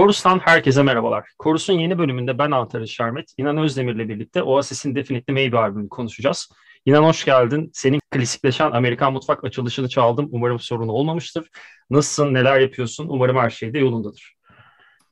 Korus'tan herkese merhabalar. Korus'un yeni bölümünde ben Antares Şermet, İnan Özdemir'le birlikte Oasis'in Definitely Maybe albümünü konuşacağız. İnan hoş geldin. Senin klasikleşen Amerikan mutfak açılışını çaldım. Umarım sorun olmamıştır. Nasılsın, neler yapıyorsun? Umarım her şey de yolundadır.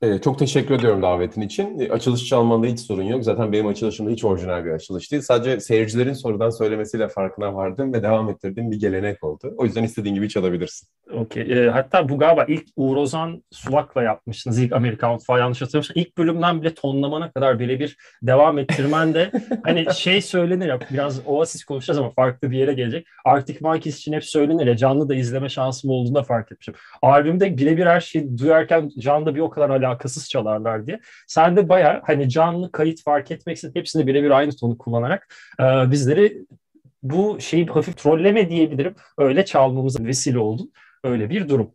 Ee, çok teşekkür ediyorum davetin için. Ee, açılış çalmanda hiç sorun yok. Zaten benim açılışım hiç orijinal bir açılış değil. Sadece seyircilerin sorudan söylemesiyle farkına vardım ve devam ettirdiğim bir gelenek oldu. O yüzden istediğin gibi çalabilirsin. Okey. E, hatta bu galiba ilk Uğur Ozan Sulak'la yapmışsınız. İlk Amerikan Mutfağı yanlış hatırlamıyorsam. İlk bölümden bile tonlamana kadar birebir devam ettirmen de hani şey söylenir ya biraz Oasis konuşacağız ama farklı bir yere gelecek. Arctic Monkeys için hep söylenir ya canlı da izleme şansım olduğunda fark etmişim. Albümde birebir her şeyi duyarken canlı bir o kadar alakasız çalarlar diye. Sen de baya hani canlı kayıt fark etmeksizin hepsinde birebir aynı tonu kullanarak e, bizleri bu şeyi hafif trolleme diyebilirim. Öyle çalmamıza vesile oldun. Öyle bir durum.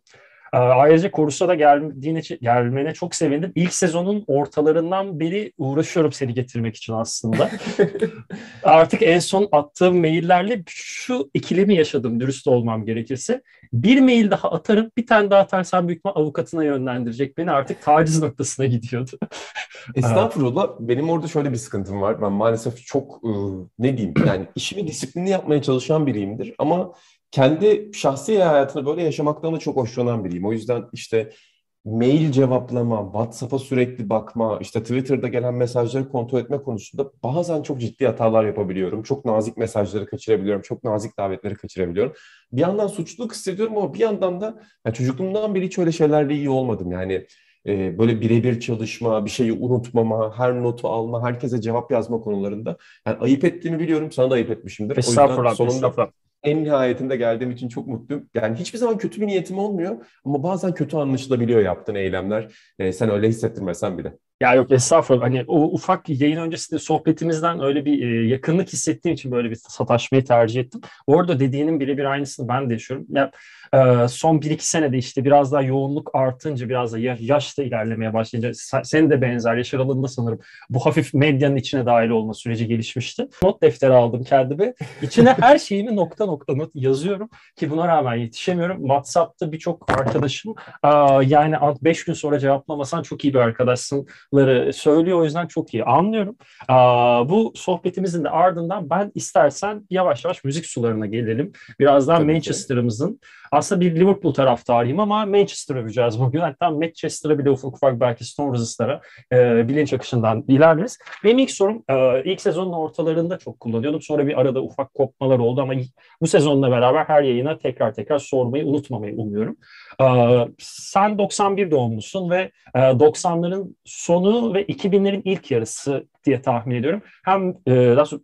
Ee, ayrıca Korus'a da geldiğine, gelmene çok sevindim. İlk sezonun ortalarından beri uğraşıyorum seni getirmek için aslında. Artık en son attığım maillerle şu ikilemi yaşadım dürüst olmam gerekirse. Bir mail daha atarım, bir tane daha atarsam büyük ihtimal avukatına yönlendirecek beni. Artık taciz noktasına gidiyordu. Estağfurullah. Benim orada şöyle bir sıkıntım var. Ben maalesef çok ne diyeyim yani işimi disiplinli yapmaya çalışan biriyimdir ama kendi şahsi hayatını böyle yaşamaktan da çok hoşlanan biriyim. O yüzden işte mail cevaplama, WhatsApp'a sürekli bakma, işte Twitter'da gelen mesajları kontrol etme konusunda bazen çok ciddi hatalar yapabiliyorum. Çok nazik mesajları kaçırabiliyorum, çok nazik davetleri kaçırabiliyorum. Bir yandan suçluluk hissediyorum ama bir yandan da yani çocukluğumdan beri hiç öyle şeylerle iyi olmadım. Yani e, böyle birebir çalışma, bir şeyi unutmama, her notu alma, herkese cevap yazma konularında. Yani ayıp ettiğimi biliyorum, sana da ayıp etmişimdir. Estağfurullah, o yüzden sonunda estağfurullah en nihayetinde geldiğim için çok mutluyum. Yani hiçbir zaman kötü bir niyetim olmuyor ama bazen kötü anlaşılabiliyor yaptığın eylemler. E, sen öyle hissettirmesen bile. Ya yok estağfurullah. Hani o ufak yayın öncesinde sohbetimizden öyle bir e, yakınlık hissettiğim için böyle bir sataşmayı tercih ettim. Orada dediğinin birebir aynısını ben de yaşıyorum. Ya, e, son 1-2 senede işte biraz daha yoğunluk artınca biraz da yaş da ilerlemeye başlayınca senin de benzer yaş aralığında sanırım bu hafif medyanın içine dahil olma süreci gelişmişti. Not defteri aldım kendime. İçine her şeyimi nokta nokta not yazıyorum ki buna rağmen yetişemiyorum. WhatsApp'ta birçok arkadaşım yani 5 gün sonra cevaplamasan çok iyi bir arkadaşsın söylüyor. O yüzden çok iyi anlıyorum. Bu sohbetimizin de ardından ben istersen yavaş yavaş müzik sularına gelelim. Birazdan Manchester'ımızın aslında bir Liverpool taraftarıyım ama Manchester öveceğiz bugün. Hatta Manchester'a bile ufak ufak belki Stone Roses'lara e, bilinç akışından ilerleriz. Benim ilk sorum e, ilk sezonun ortalarında çok kullanıyordum. Sonra bir arada ufak kopmalar oldu ama bu sezonla beraber her yayına tekrar tekrar sormayı unutmamayı umuyorum. E, sen 91 doğumlusun ve e, 90'ların sonu ve 2000'lerin ilk yarısı diye tahmin ediyorum. Hem e, daha sonra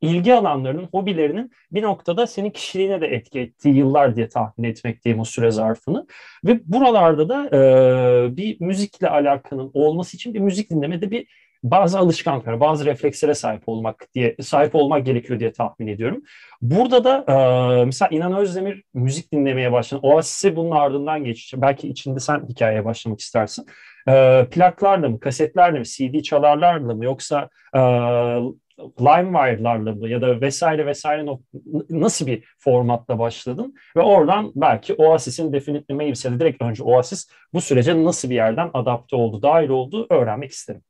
ilgi alanlarının, hobilerinin bir noktada senin kişiliğine de etki ettiği yıllar diye tahmin etmekteyim o süre zarfını. Ve buralarda da e, bir müzikle alakanın olması için bir müzik dinlemede bir bazı alışkanlıklara, bazı reflekslere sahip olmak diye sahip olmak gerekiyor diye tahmin ediyorum. Burada da e, mesela İnan Özdemir müzik dinlemeye başladı. Oasis'e bunun ardından geçiyor. Belki içinde sen hikayeye başlamak istersin. E, plaklarla mı, kasetlerle mi, CD çalarlarla mı yoksa e, LimeWire'larla mı ya da vesaire vesaire nasıl bir formatla başladın ve oradan belki Oasis'in Definitely Maybe'se direkt önce Oasis bu sürece nasıl bir yerden adapte oldu, dahil oldu öğrenmek isterim.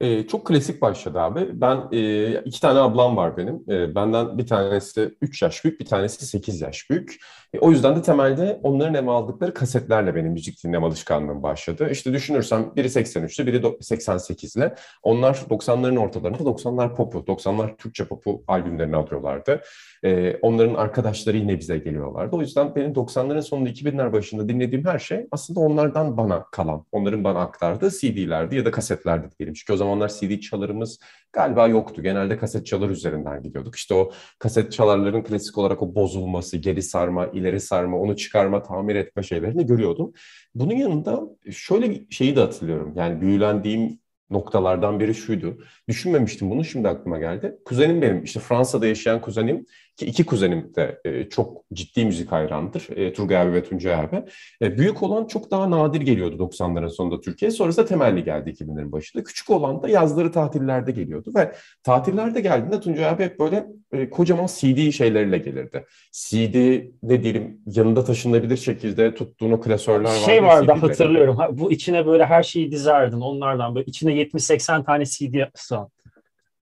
Ee, çok klasik başladı abi. Ben e, iki tane ablam var benim. E, benden bir tanesi 3 yaş büyük, bir tanesi 8 yaş büyük. E, o yüzden de temelde onların eme aldıkları kasetlerle benim müzik dinleme alışkanlığım başladı. İşte düşünürsem biri 83'lü, biri 88'le. Onlar 90'ların ortalarında 90'lar popu, 90'lar Türkçe popu albümlerini alıyorlardı. E, onların arkadaşları yine bize geliyorlardı. O yüzden benim 90'ların sonunda 2000'ler başında dinlediğim her şey aslında onlardan bana kalan, onların bana aktardığı CD'lerdi ya da kasetlerdi diyelim. Çünkü o zamanlar CD çalarımız galiba yoktu. Genelde kaset çalar üzerinden gidiyorduk. İşte o kaset çalarların klasik olarak o bozulması, geri sarma, ileri sarma, onu çıkarma, tamir etme şeylerini görüyordum. Bunun yanında şöyle bir şeyi de hatırlıyorum. Yani büyülendiğim noktalardan biri şuydu. Düşünmemiştim bunu şimdi aklıma geldi. Kuzenim benim işte Fransa'da yaşayan kuzenim ki iki kuzenim de e, çok ciddi müzik hayranıdır. E, Turgay abi ve Tuncay abi. E, büyük olan çok daha nadir geliyordu 90'ların sonunda Türkiye. Sonrasında temelli geldi 2000'lerin başında. Küçük olan da yazları tatillerde geliyordu ve tatillerde geldiğinde Tuncay abi hep böyle e, kocaman CD şeyleriyle gelirdi. CD ne diyelim yanında taşınabilir şekilde tuttuğun o klasörler vardı. Şey vardı hatırlıyorum. Ha, bu içine böyle her şeyi dizerdin onlardan böyle içine 70-80 tane CD sığan.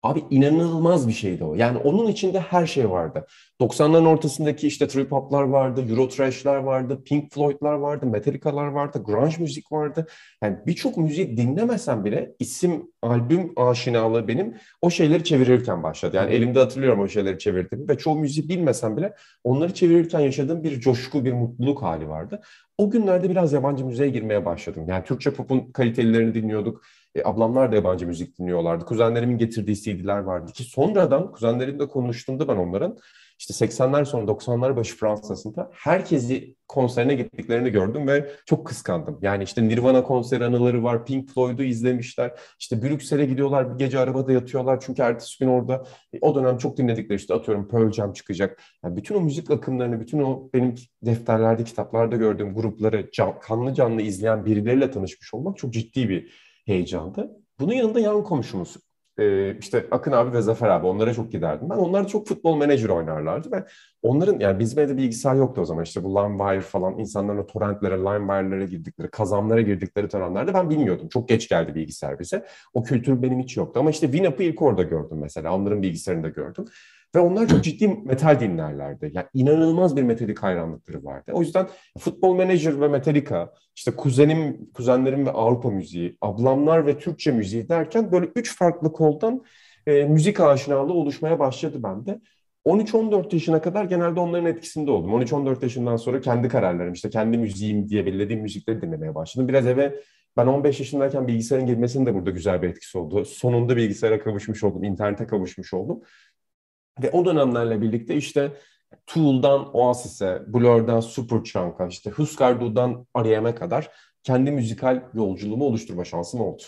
Abi inanılmaz bir şeydi o. Yani onun içinde her şey vardı. 90'ların ortasındaki işte trip hop'lar vardı, Euro trash'ler vardı, Pink Floyd'lar vardı, Metallica'lar vardı, grunge müzik vardı. Yani birçok müziği dinlemesem bile isim, albüm aşinalığı benim o şeyleri çevirirken başladı. Yani elimde hatırlıyorum o şeyleri çevirdiğimi ve çoğu müziği bilmesem bile onları çevirirken yaşadığım bir coşku, bir mutluluk hali vardı. O günlerde biraz yabancı müziğe girmeye başladım. Yani Türkçe pop'un kalitelerini dinliyorduk. E, ablamlar da yabancı müzik dinliyorlardı. Kuzenlerimin getirdiği CD'ler vardı ki sonradan kuzenlerimle konuştuğumda ben onların işte 80'ler sonu 90'lar başı Fransa'sında herkesi konserine gittiklerini gördüm ve çok kıskandım. Yani işte Nirvana konseri anıları var, Pink Floyd'u izlemişler. İşte Brüksel'e gidiyorlar, bir gece arabada yatıyorlar çünkü ertesi gün orada e, o dönem çok dinledikleri işte atıyorum Pearl Jam çıkacak. Yani bütün o müzik akımlarını, bütün o benim defterlerde, kitaplarda gördüğüm grupları can, kanlı canlı izleyen birileriyle tanışmış olmak çok ciddi bir heyecandı. Bunun yanında yan komşumuz e, işte Akın abi ve Zafer abi onlara çok giderdim. Ben onlar çok futbol menajer oynarlardı ve onların yani bizim evde bilgisayar yoktu o zaman işte bu LimeWire falan insanların o torrentlere, LimeWire'lara girdikleri, kazanlara girdikleri dönemlerde ben bilmiyordum. Çok geç geldi bilgisayar bize. O kültür benim hiç yoktu ama işte Winamp'ı ilk orada gördüm mesela. Onların bilgisayarında gördüm. Ve onlar çok ciddi metal dinlerlerdi. Yani inanılmaz bir metalik hayranlıkları vardı. O yüzden futbol menajer ve Metallica, işte kuzenim, kuzenlerim ve Avrupa müziği, ablamlar ve Türkçe müziği derken böyle üç farklı koldan e, müzik aşinalığı oluşmaya başladı bende. 13-14 yaşına kadar genelde onların etkisinde oldum. 13-14 yaşından sonra kendi kararlarım, işte kendi müziğim diye belirlediğim müzikleri dinlemeye başladım. Biraz eve ben 15 yaşındayken bilgisayarın girmesinin de burada güzel bir etkisi oldu. Sonunda bilgisayara kavuşmuş oldum, internete kavuşmuş oldum. Ve o dönemlerle birlikte işte Tool'dan Oasis'e, Blur'dan Superchunk'a, işte Husker Du'dan R.E.M'e kadar kendi müzikal yolculuğumu oluşturma şansım oldu.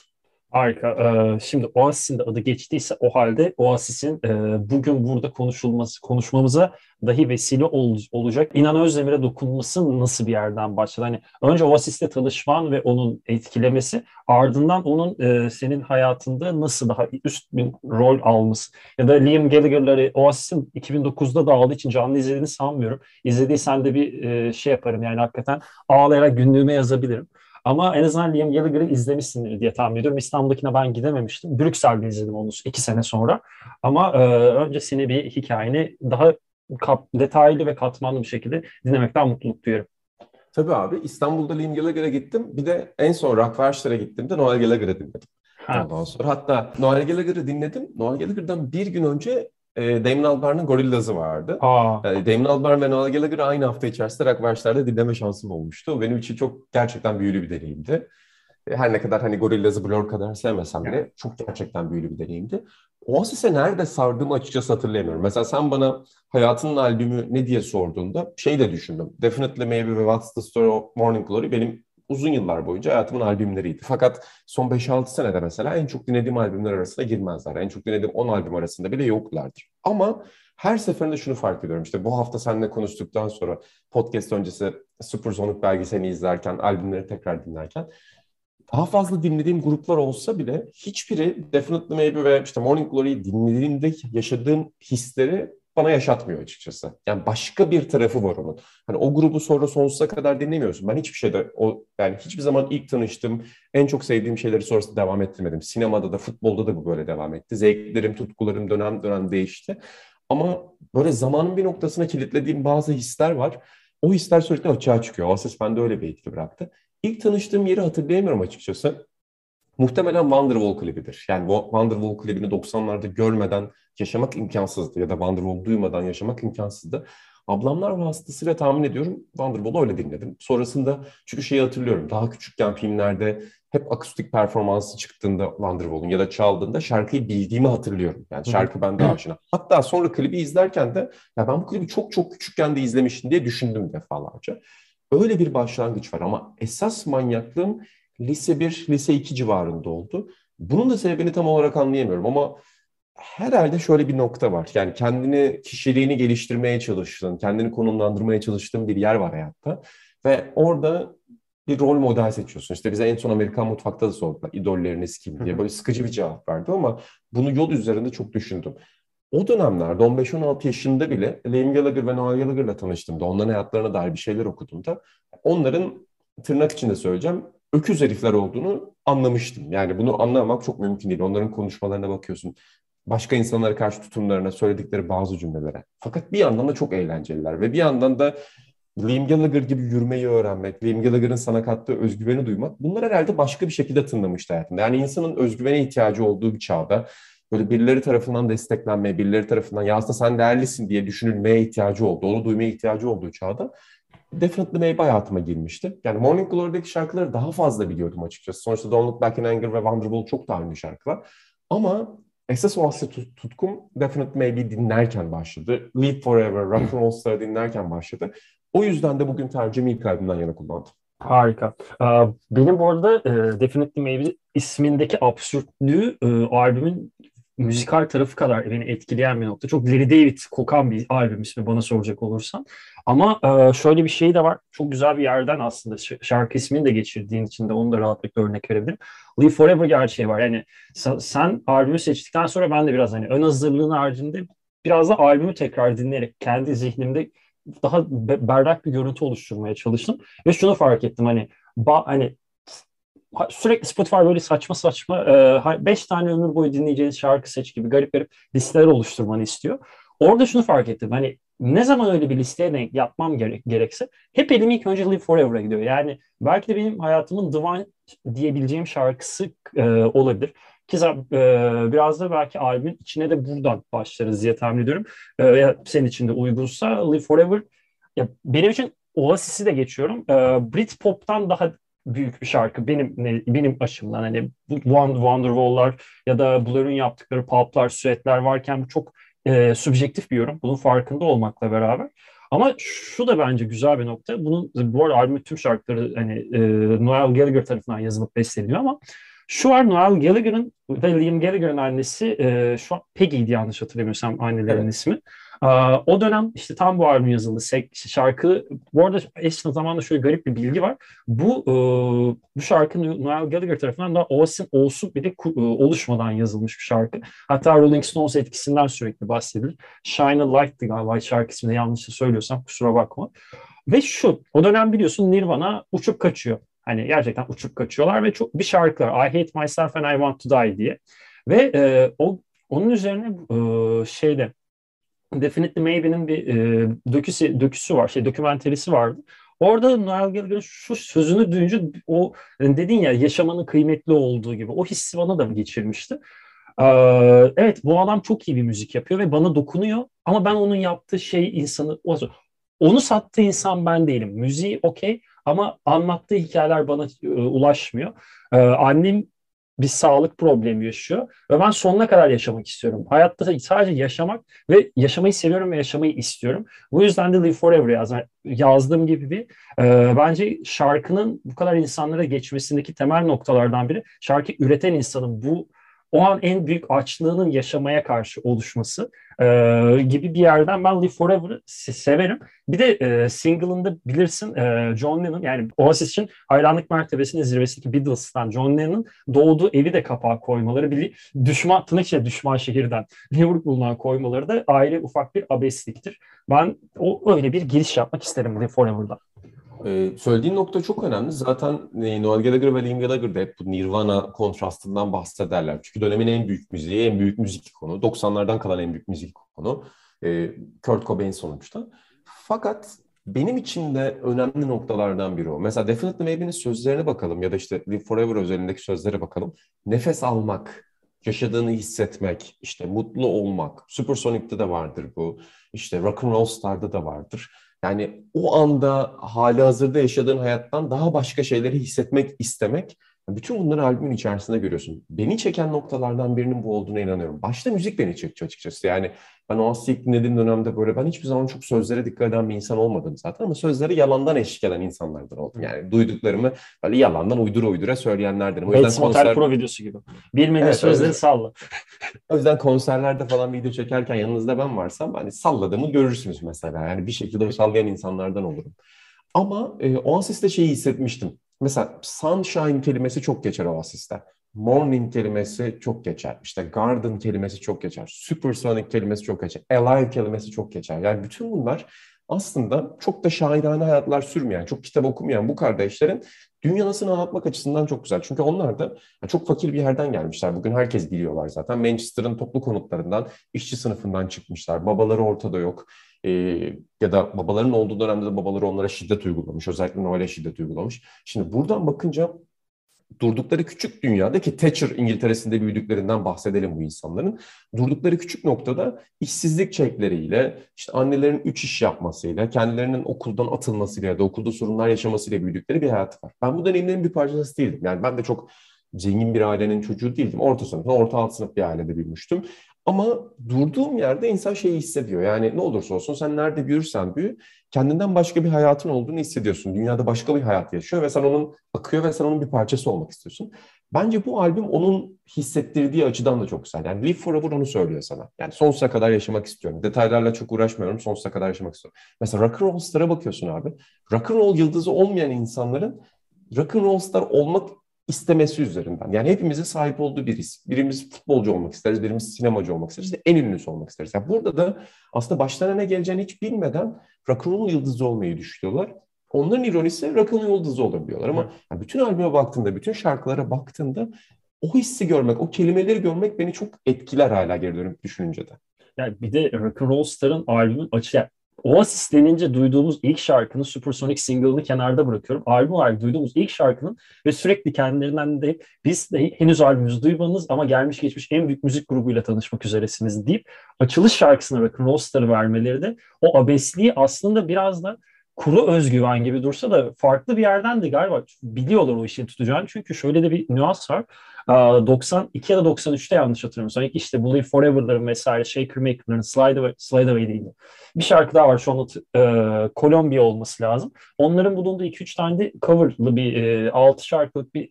Harika. Ee, şimdi Oasis'in de adı geçtiyse o halde Oasis'in e, bugün burada konuşulması, konuşmamıza dahi vesile ol, olacak. İnan Özdemir'e dokunması nasıl bir yerden başladı? Hani önce Oasis'te tanışman ve onun etkilemesi ardından onun e, senin hayatında nasıl daha üst bir rol alması ya da Liam Gallagher'ları Oasis'in 2009'da dağıldığı için canlı izlediğini sanmıyorum. İzlediysen de bir e, şey yaparım yani hakikaten ağlayarak günlüğüme yazabilirim. Ama en azından Liam Gallagher'ı izlemişsindir diye tahmin ediyorum. İstanbul'dakine ben gidememiştim. Brüksel'de izledim onu iki sene sonra. Ama e, öncesini bir hikayeni daha kap, detaylı ve katmanlı bir şekilde dinlemekten mutluluk duyuyorum. Tabii abi İstanbul'da Liam Gallagher'a gittim. Bir de en son Rockfells'lere gittiğimde Noel Gallagher'ı dinledim. Ha. Ondan sonra hatta Noel Gallagher'ı dinledim. Noel Gallagher'dan bir gün önce e, Damon Albarn'ın Gorillaz'ı vardı. Aa. Yani Damon Albarn ve Noel Gallagher'ı aynı hafta içerisinde Rockvers'lerde dinleme şansım olmuştu. Benim için çok gerçekten büyülü bir deneyimdi. E, her ne kadar hani Gorillaz'ı Blur kadar sevmesem bile evet. çok gerçekten büyülü bir deneyimdi. Oasis'e nerede sardığımı açıkçası hatırlayamıyorum. Mesela sen bana hayatının albümü ne diye sorduğunda şey de düşündüm. Definitely Maybe ve What's the Story of Morning Glory benim uzun yıllar boyunca hayatımın albümleriydi. Fakat son 5-6 senede mesela en çok dinlediğim albümler arasında girmezler. En çok dinlediğim 10 albüm arasında bile yoklardır. Ama her seferinde şunu fark ediyorum. İşte bu hafta seninle konuştuktan sonra podcast öncesi Supersonic belgeselini izlerken, albümleri tekrar dinlerken daha fazla dinlediğim gruplar olsa bile hiçbiri Definitely Maybe ve işte Morning Glory'yi dinlediğimde yaşadığım hisleri bana yaşatmıyor açıkçası. Yani başka bir tarafı var onun. Hani o grubu sonra sonsuza kadar dinlemiyorsun. Ben hiçbir şeyde o yani hiçbir zaman ilk tanıştım, en çok sevdiğim şeyleri sonrasında devam ettirmedim. Sinemada da futbolda da bu böyle devam etti. Zevklerim, tutkularım dönem dönem değişti. Ama böyle zamanın bir noktasına kilitlediğim bazı hisler var. O hisler sürekli açığa çıkıyor. Oasis bende öyle bir etki bıraktı. İlk tanıştığım yeri hatırlayamıyorum açıkçası. Muhtemelen Wonderwall klibidir. Yani Wonderwall klibini 90'larda görmeden yaşamak imkansızdı ya da Wonderwall duymadan yaşamak imkansızdı. Ablamlar vasıtasıyla tahmin ediyorum Wonderwall'u öyle dinledim. Sonrasında çünkü şeyi hatırlıyorum daha küçükken filmlerde hep akustik performansı çıktığında Wonderwall'un ya da çaldığında şarkıyı bildiğimi hatırlıyorum. Yani şarkı bende aşina. Hatta sonra klibi izlerken de ya ben bu klibi çok çok küçükken de izlemiştim diye düşündüm defalarca. Öyle bir başlangıç var ama esas manyaklığım lise 1, lise 2 civarında oldu. Bunun da sebebini tam olarak anlayamıyorum ama herhalde şöyle bir nokta var. Yani kendini, kişiliğini geliştirmeye çalıştığın, kendini konumlandırmaya çalıştığın bir yer var hayatta. Ve orada bir rol model seçiyorsun. İşte bize en son Amerikan mutfakta da sordular idolleriniz kim diye. Böyle sıkıcı bir cevap verdi ama bunu yol üzerinde çok düşündüm. O dönemlerde 15-16 yaşında bile Liam Gallagher ve Noel Gallagher'la tanıştığımda, onların hayatlarına dair bir şeyler okuduğumda onların tırnak içinde söyleyeceğim öküz herifler olduğunu anlamıştım. Yani bunu anlamak çok mümkün değil. Onların konuşmalarına bakıyorsun. Başka insanlara karşı tutumlarına, söyledikleri bazı cümlelere. Fakat bir yandan da çok eğlenceliler ve bir yandan da Liam Gallagher gibi yürümeyi öğrenmek, Liam Gallagher'ın sana kattığı özgüveni duymak bunlar herhalde başka bir şekilde tınlamıştı hayatında. Yani insanın özgüvene ihtiyacı olduğu bir çağda böyle birileri tarafından desteklenmeye, birileri tarafından ya aslında sen değerlisin diye düşünülmeye ihtiyacı oldu, onu duymaya ihtiyacı olduğu çağda Definitely Maybe hayatıma girmişti. Yani Morning Glory'deki şarkıları daha fazla biliyordum açıkçası. Sonuçta Don't Look Back in Anger ve Wonderful çok daha ünlü şarkılar. Ama esas o asya tutkum Definitely Maybe dinlerken başladı. Live Forever, Rock and Roll Star'ı dinlerken başladı. O yüzden de bugün tercihimi ilk albümden yana kullandım. Harika. Benim bu arada e, Definitely Maybe ismindeki absürtlüğü e, albümün müzikal tarafı kadar beni etkileyen bir nokta. Çok Larry David kokan bir albüm ismi bana soracak olursan. Ama e, şöyle bir şey de var. Çok güzel bir yerden aslında şarkı ismini de geçirdiğin için de onu da rahatlıkla örnek verebilirim. Live Forever gerçeği var. Yani sen, albümü seçtikten sonra ben de biraz hani ön hazırlığın haricinde biraz da albümü tekrar dinleyerek kendi zihnimde daha berrak bir görüntü oluşturmaya çalıştım. Ve şunu fark ettim hani ba, hani sürekli Spotify böyle saçma saçma 5 e, tane ömür boyu dinleyeceğiniz şarkı seç gibi garip garip listeler oluşturmanı istiyor. Orada şunu fark ettim. Hani ne zaman öyle bir listeye denk yapmam gerek, gerekse hep elim ilk önce Live Forever'a gidiyor. Yani belki de benim hayatımın Divine diyebileceğim şarkısı e, olabilir. Ki e, biraz da belki albümün içine de buradan başlarız diye tahmin ediyorum. E, senin için de uygunsa Live Forever ya benim için Oasis'i de geçiyorum. E, Britpop'tan daha büyük bir şarkı benim benim açımdan hani Wonderwall'lar ya da Blur'un yaptıkları pulp'lar, süetler varken bu çok e, subjektif bir yorum. Bunun farkında olmakla beraber. Ama şu da bence güzel bir nokta. Bunun bu arada albümün tüm şarkıları hani e, Noel Gallagher tarafından yazılıp besleniyor ama şu var Noel Gallagher'ın ve Liam Gallagher'ın annesi e, şu an Peggy'ydi yanlış hatırlamıyorsam annelerinin evet. ismi. O dönem işte tam bu albüm yazıldı. Şarkı, bu arada eş zamanda şöyle garip bir bilgi var. Bu bu şarkı Noel Gallagher tarafından da Oasis olsun bir de oluşmadan yazılmış bir şarkı. Hatta Rolling Stones etkisinden sürekli bahsedilir. Shine a Light'tı galiba şarkı ismini yanlış söylüyorsam kusura bakma. Ve şu, o dönem biliyorsun Nirvana uçup kaçıyor. Hani gerçekten uçup kaçıyorlar ve çok bir şarkı var. I Hate Myself and I Want to Die diye. Ve e, o onun üzerine e, şeyde Definitely Maybe'nin bir e, döküsü, döküsü var, şey dokümenterisi vardı. Orada Noel Gallagher'ın şu sözünü duyunca o dedin ya yaşamanın kıymetli olduğu gibi o hissi bana da geçirmişti. Ee, evet bu adam çok iyi bir müzik yapıyor ve bana dokunuyor ama ben onun yaptığı şey insanı onu sattığı insan ben değilim. Müziği okey ama anlattığı hikayeler bana e, ulaşmıyor. Ee, annem bir sağlık problemi yaşıyor ve ben sonuna kadar yaşamak istiyorum. Hayatta sadece yaşamak ve yaşamayı seviyorum ve yaşamayı istiyorum. Bu yüzden de Live Forever yazdım. Yazdığım gibi bir e, bence şarkının bu kadar insanlara geçmesindeki temel noktalardan biri şarkı üreten insanın bu o an en büyük açlığının yaşamaya karşı oluşması e, gibi bir yerden ben Live Forever'ı severim. Bir de e, single'ında bilirsin e, John Lennon yani Oasis için hayranlık mertebesinin zirvesindeki Beatles'tan John Lennon'ın doğduğu evi de kapağa koymaları bir düşman tırnak içinde düşman şehirden Liverpool'dan koymaları da ayrı ufak bir abesliktir. Ben o öyle bir giriş yapmak isterim Live Forever'da. Ee, söylediğin nokta çok önemli. Zaten e, Noel Gallagher ve Liam Gallagher da hep bu Nirvana kontrastından bahsederler. Çünkü dönemin en büyük müziği, en büyük müzik ikonu. 90'lardan kalan en büyük müzik ikonu. Ee, Kurt Cobain sonuçta. Fakat benim için de önemli noktalardan biri o. Mesela Definitely Maybe'nin sözlerine bakalım ya da işte Live Forever özelindeki sözlere bakalım. Nefes almak, yaşadığını hissetmek, işte mutlu olmak. Supersonic'te de vardır bu. İşte Rock and Roll Star'da da vardır yani o anda hali hazırda yaşadığın hayattan daha başka şeyleri hissetmek istemek Bütün bunları albümün içerisinde görüyorsun. Beni çeken noktalardan birinin bu olduğuna inanıyorum. Başta müzik beni çekti açıkçası. Yani ben Oasis ilk dinlediğim dönemde böyle ben hiçbir zaman çok sözlere dikkat eden bir insan olmadım zaten ama sözleri yalandan eşlik eden insanlardan oldum. Yani duyduklarımı böyle yalandan uydura uydura söyleyenlerdenim. O yüzden Bates konser... Motel Pro videosu gibi. Bilmediğin evet, sözleri öyle. salla. o yüzden konserlerde falan video çekerken yanınızda ben varsam hani salladığımı görürsünüz mesela. Yani bir şekilde sallayan insanlardan olurum. Ama e, Oasis'te şeyi hissetmiştim. Mesela sunshine kelimesi çok geçer Oasis'te. Morning kelimesi çok geçer. İşte garden kelimesi çok geçer. Supersonic kelimesi çok geçer. Alive kelimesi çok geçer. Yani bütün bunlar aslında çok da şairane hayatlar sürmeyen, çok kitap okumayan bu kardeşlerin dünyasını anlatmak açısından çok güzel. Çünkü onlar da çok fakir bir yerden gelmişler. Bugün herkes biliyorlar zaten. Manchester'ın toplu konutlarından, işçi sınıfından çıkmışlar. Babaları ortada yok. Ee, ya da babaların olduğu dönemde de babaları onlara şiddet uygulamış. Özellikle Noel'e şiddet uygulamış. Şimdi buradan bakınca durdukları küçük dünyada ki Thatcher İngiltere'sinde büyüdüklerinden bahsedelim bu insanların. Durdukları küçük noktada işsizlik çekleriyle, işte annelerin üç iş yapmasıyla, kendilerinin okuldan atılmasıyla ya da okulda sorunlar yaşamasıyla büyüdükleri bir hayat var. Ben bu deneyimlerin bir parçası değildim. Yani ben de çok zengin bir ailenin çocuğu değildim. Orta sınıf, orta alt sınıf bir ailede büyümüştüm. Ama durduğum yerde insan şeyi hissediyor. Yani ne olursa olsun sen nerede büyürsen büyü kendinden başka bir hayatın olduğunu hissediyorsun. Dünyada başka bir hayat yaşıyor ve sen onun akıyor ve sen onun bir parçası olmak istiyorsun. Bence bu albüm onun hissettirdiği açıdan da çok güzel. Yani Live Forever onu söylüyor sana. Yani sonsuza kadar yaşamak istiyorum. Detaylarla çok uğraşmıyorum. Sonsuza kadar yaşamak istiyorum. Mesela Rock and Roll Star'a bakıyorsun abi. Rock and Roll yıldızı olmayan insanların Rock and Roll Star olmak istemesi üzerinden. Yani hepimizin sahip olduğu bir his. Birimiz futbolcu olmak isteriz, birimiz sinemacı olmak isteriz, en ünlüsü olmak isteriz. Yani burada da aslında başlarına ne geleceğini hiç bilmeden rock'n'roll yıldızı olmayı düşünüyorlar. Onların ironisi rock'n'roll yıldızı olabiliyorlar ama yani bütün albüme baktığında, bütün şarkılara baktığında o hissi görmek, o kelimeleri görmek beni çok etkiler hala geri dönüp düşününce de. Yani bir de Rock'n'Roll Star'ın albümün açı, Oasis denince duyduğumuz ilk şarkının Supersonic single'ını kenarda bırakıyorum. Albüm olarak duyduğumuz ilk şarkının ve sürekli kendilerinden de biz de henüz albümümüzü duymadınız ama gelmiş geçmiş en büyük müzik grubuyla tanışmak üzeresiniz deyip açılış şarkısına Rock Roll vermeleri de o abesliği aslında biraz da kuru özgüven gibi dursa da farklı bir yerden de galiba biliyorlar o işin tutacağını. Çünkü şöyle de bir nüans var. 92 ya da 93'te yanlış hatırlamıyorsam ilk işte Believe Forever'ların vesaire Shaker Maker'ların Slide Away, Slide Away değil. Bir şarkı daha var şu anda e, Kolombiya olması lazım. Onların bulunduğu 2-3 tane de coverlı bir e, 6 şarkılık bir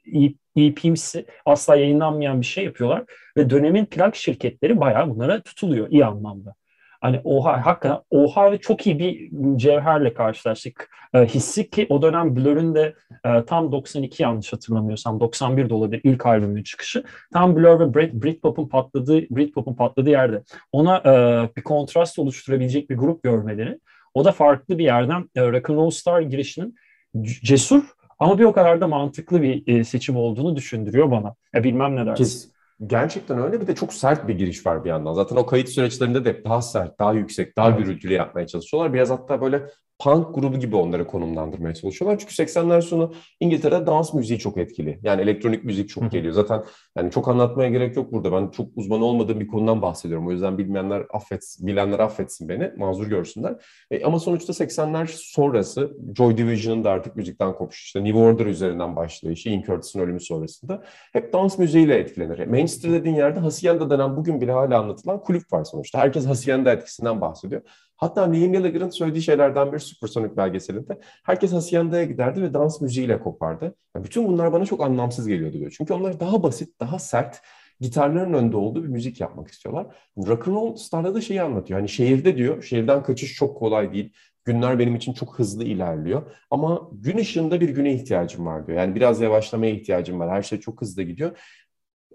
EP'msi asla yayınlanmayan bir şey yapıyorlar. Ve dönemin plak şirketleri bayağı bunlara tutuluyor iyi anlamda. Hani oha hakikaten oha ve çok iyi bir cevherle karşılaştık. E, hissi ki o dönem Blur'ün de e, tam 92 yanlış hatırlamıyorsam 91 de olabilir ilk albümün çıkışı. Tam Blur ve Brit, Britpop'un patladığı Britpop'un patladığı yerde ona e, bir kontrast oluşturabilecek bir grup görmeleri o da farklı bir yerden e, Rock and Roll Star girişinin cesur ama bir o kadar da mantıklı bir e, seçim olduğunu düşündürüyor bana. Ya bilmem ne dersin. Kes, Gerçekten öyle bir de çok sert bir giriş var bir yandan. Zaten o kayıt süreçlerinde de daha sert, daha yüksek, daha evet. gürültülü yapmaya çalışıyorlar. Biraz hatta böyle punk grubu gibi onları konumlandırmaya çalışıyorlar. Çünkü 80'ler sonu İngiltere'de dans müziği çok etkili. Yani elektronik müzik çok geliyor. Zaten yani çok anlatmaya gerek yok burada. Ben çok uzman olmadığım bir konudan bahsediyorum. O yüzden bilmeyenler affetsin, bilenler affetsin beni, mazur görsünler. E, ama sonuçta 80'ler sonrası Joy Division'ın da artık müzikten kopuşu, işte New Order üzerinden başlayışı, Ian Curtis'in ölümü sonrasında hep dans müziğiyle etkilenir. Manchester dediğin yerde Hacienda denen bugün bile hala anlatılan kulüp var sonuçta. Herkes Hacienda etkisinden bahsediyor. Hatta Liam Gallagher'ın söylediği şeylerden bir Supersonic belgeselinde herkes Hacienda'ya giderdi ve dans müziğiyle kopardı. Yani bütün bunlar bana çok anlamsız geliyordu diyor. Çünkü onlar daha basit, daha sert, gitarların önde olduğu bir müzik yapmak istiyorlar. Rock and Roll Star'da da şeyi anlatıyor. Hani şehirde diyor, şehirden kaçış çok kolay değil. Günler benim için çok hızlı ilerliyor. Ama gün ışığında bir güne ihtiyacım var diyor. Yani biraz yavaşlamaya ihtiyacım var. Her şey çok hızlı gidiyor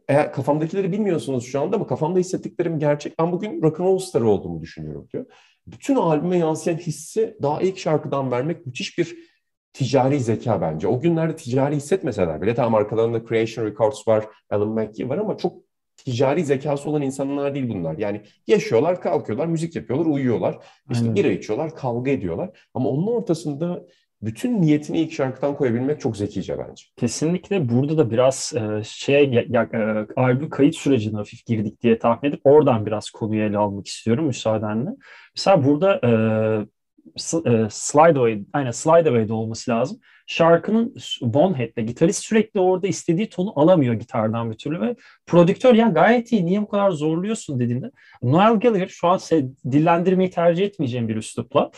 eğer kafamdakileri bilmiyorsunuz şu anda ama kafamda hissettiklerim gerçek. Ben bugün rock and roll starı olduğumu düşünüyorum diyor bütün albüme yansıyan hissi daha ilk şarkıdan vermek müthiş bir ticari zeka bence. O günlerde ticari hissetmeseler bile tamam arkalarında Creation Records var, Alan McGee var ama çok ticari zekası olan insanlar değil bunlar. Yani yaşıyorlar, kalkıyorlar, müzik yapıyorlar, uyuyorlar. İşte Aynen. bira içiyorlar, kavga ediyorlar. Ama onun ortasında bütün niyetini ilk şarkıdan koyabilmek çok zekice bence. Kesinlikle burada da biraz e, şeye ya, ya, e, albüm kayıt sürecine hafif girdik diye tahmin edip oradan biraz konuyu ele almak istiyorum müsaadenle. Mesela burada e, e, Slide Away, aynen Slide Away'de olması lazım. Şarkının Bonehead'de gitarist sürekli orada istediği tonu alamıyor gitardan bir türlü ve prodüktör ya gayet iyi niye bu kadar zorluyorsun dediğinde Noel Gallagher şu an dillendirmeyi tercih etmeyeceğim bir üslupla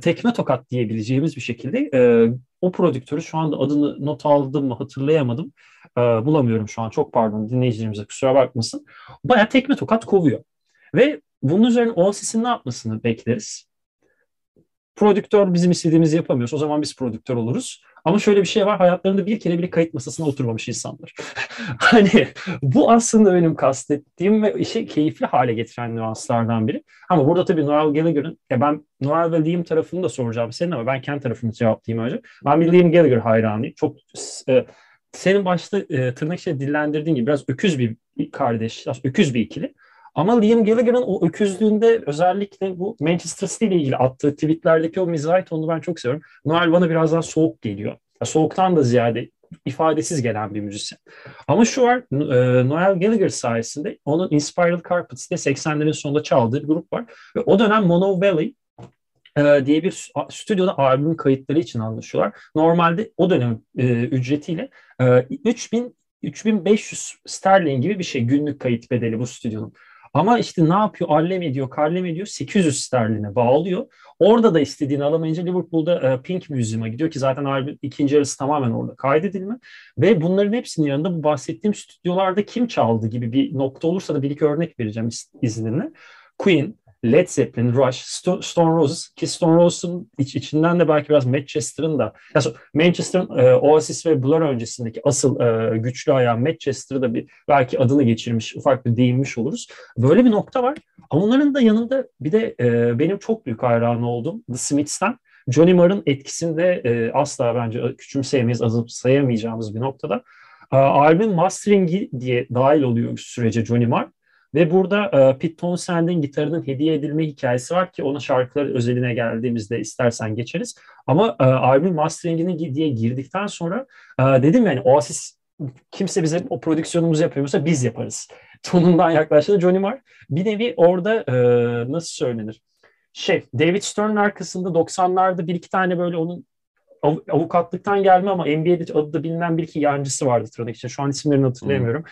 tekme tokat diyebileceğimiz bir şekilde e, o prodüktörü şu anda adını not aldım mı hatırlayamadım. E, bulamıyorum şu an çok pardon dinleyicilerimize kusura bakmasın. Baya tekme tokat kovuyor. Ve bunun üzerine Oasis'in ne yapmasını bekleriz? Prodüktör bizim istediğimizi yapamıyorsa o zaman biz prodüktör oluruz. Ama şöyle bir şey var hayatlarında bir kere bile kayıt masasına oturmamış insanlar. hani bu aslında benim kastettiğim ve işi keyifli hale getiren nüanslardan biri. Ama burada tabii Noel Gallagher'ın, ya ben Noel ve Liam tarafını da soracağım senin ama ben kendi tarafımı cevaplayayım önce. Ben bir Liam Gallagher hayranıyım. Çok e, senin başta e, tırnak içinde dillendirdiğin gibi biraz öküz bir kardeş, öküz bir ikili. Ama Liam Gallagher'ın o öküzlüğünde özellikle bu Manchester City ile ilgili attığı tweetlerdeki o mizah tonunu ben çok seviyorum. Noel bana biraz daha soğuk geliyor. Ya soğuktan da ziyade ifadesiz gelen bir müzisyen. Ama şu var, e, Noel Gallagher sayesinde onun Inspiral Carpets diye 80'lerin sonunda çaldığı bir grup var. Ve o dönem Mono Valley e, diye bir stüdyoda albüm kayıtları için anlaşıyorlar. Normalde o dönem e, ücretiyle 3000 3500 sterlin gibi bir şey günlük kayıt bedeli bu stüdyonun. Ama işte ne yapıyor? Allem ediyor, kallem ediyor. 800 sterline bağlıyor. Orada da istediğini alamayınca Liverpool'da e, Pink Museum'a gidiyor ki zaten albüm ikinci yarısı tamamen orada kaydedilme. Ve bunların hepsinin yanında bu bahsettiğim stüdyolarda kim çaldı gibi bir nokta olursa da bir iki örnek vereceğim izninle. Queen, Led Zeppelin, Rush, Stone Roses ki Stone Roses'ın iç, içinden de belki biraz Manchester'ın da yani Manchester'ın e, Oasis ve Blur öncesindeki asıl e, güçlü ayağı Manchester'ı da bir belki adını geçirmiş, ufak bir değinmiş oluruz. Böyle bir nokta var. Ama onların da yanında bir de e, benim çok büyük hayranı oldum The Smiths'ten Johnny Marr'ın etkisinde e, asla bence küçümseyemeyiz, sayamayacağımız bir noktada. E, albüm masteringi diye dahil oluyor sürece Johnny Marr. Ve burada e, Pete Townsend'in gitarının hediye edilme hikayesi var ki ona şarkılar özeline geldiğimizde istersen geçeriz. Ama e, albüm masteringini diye girdikten sonra e, dedim yani Oasis kimse bize o prodüksiyonumuzu yapıyorsa biz yaparız. Tonundan yaklaştı Johnny Marr. Bir nevi orada e, nasıl söylenir? Şey, David Stern'ın arkasında 90'larda bir iki tane böyle onun av, avukatlıktan gelme ama NBA'de adı da bilinen bir iki yancısı vardı tırnak için. Şu an isimlerini hatırlayamıyorum.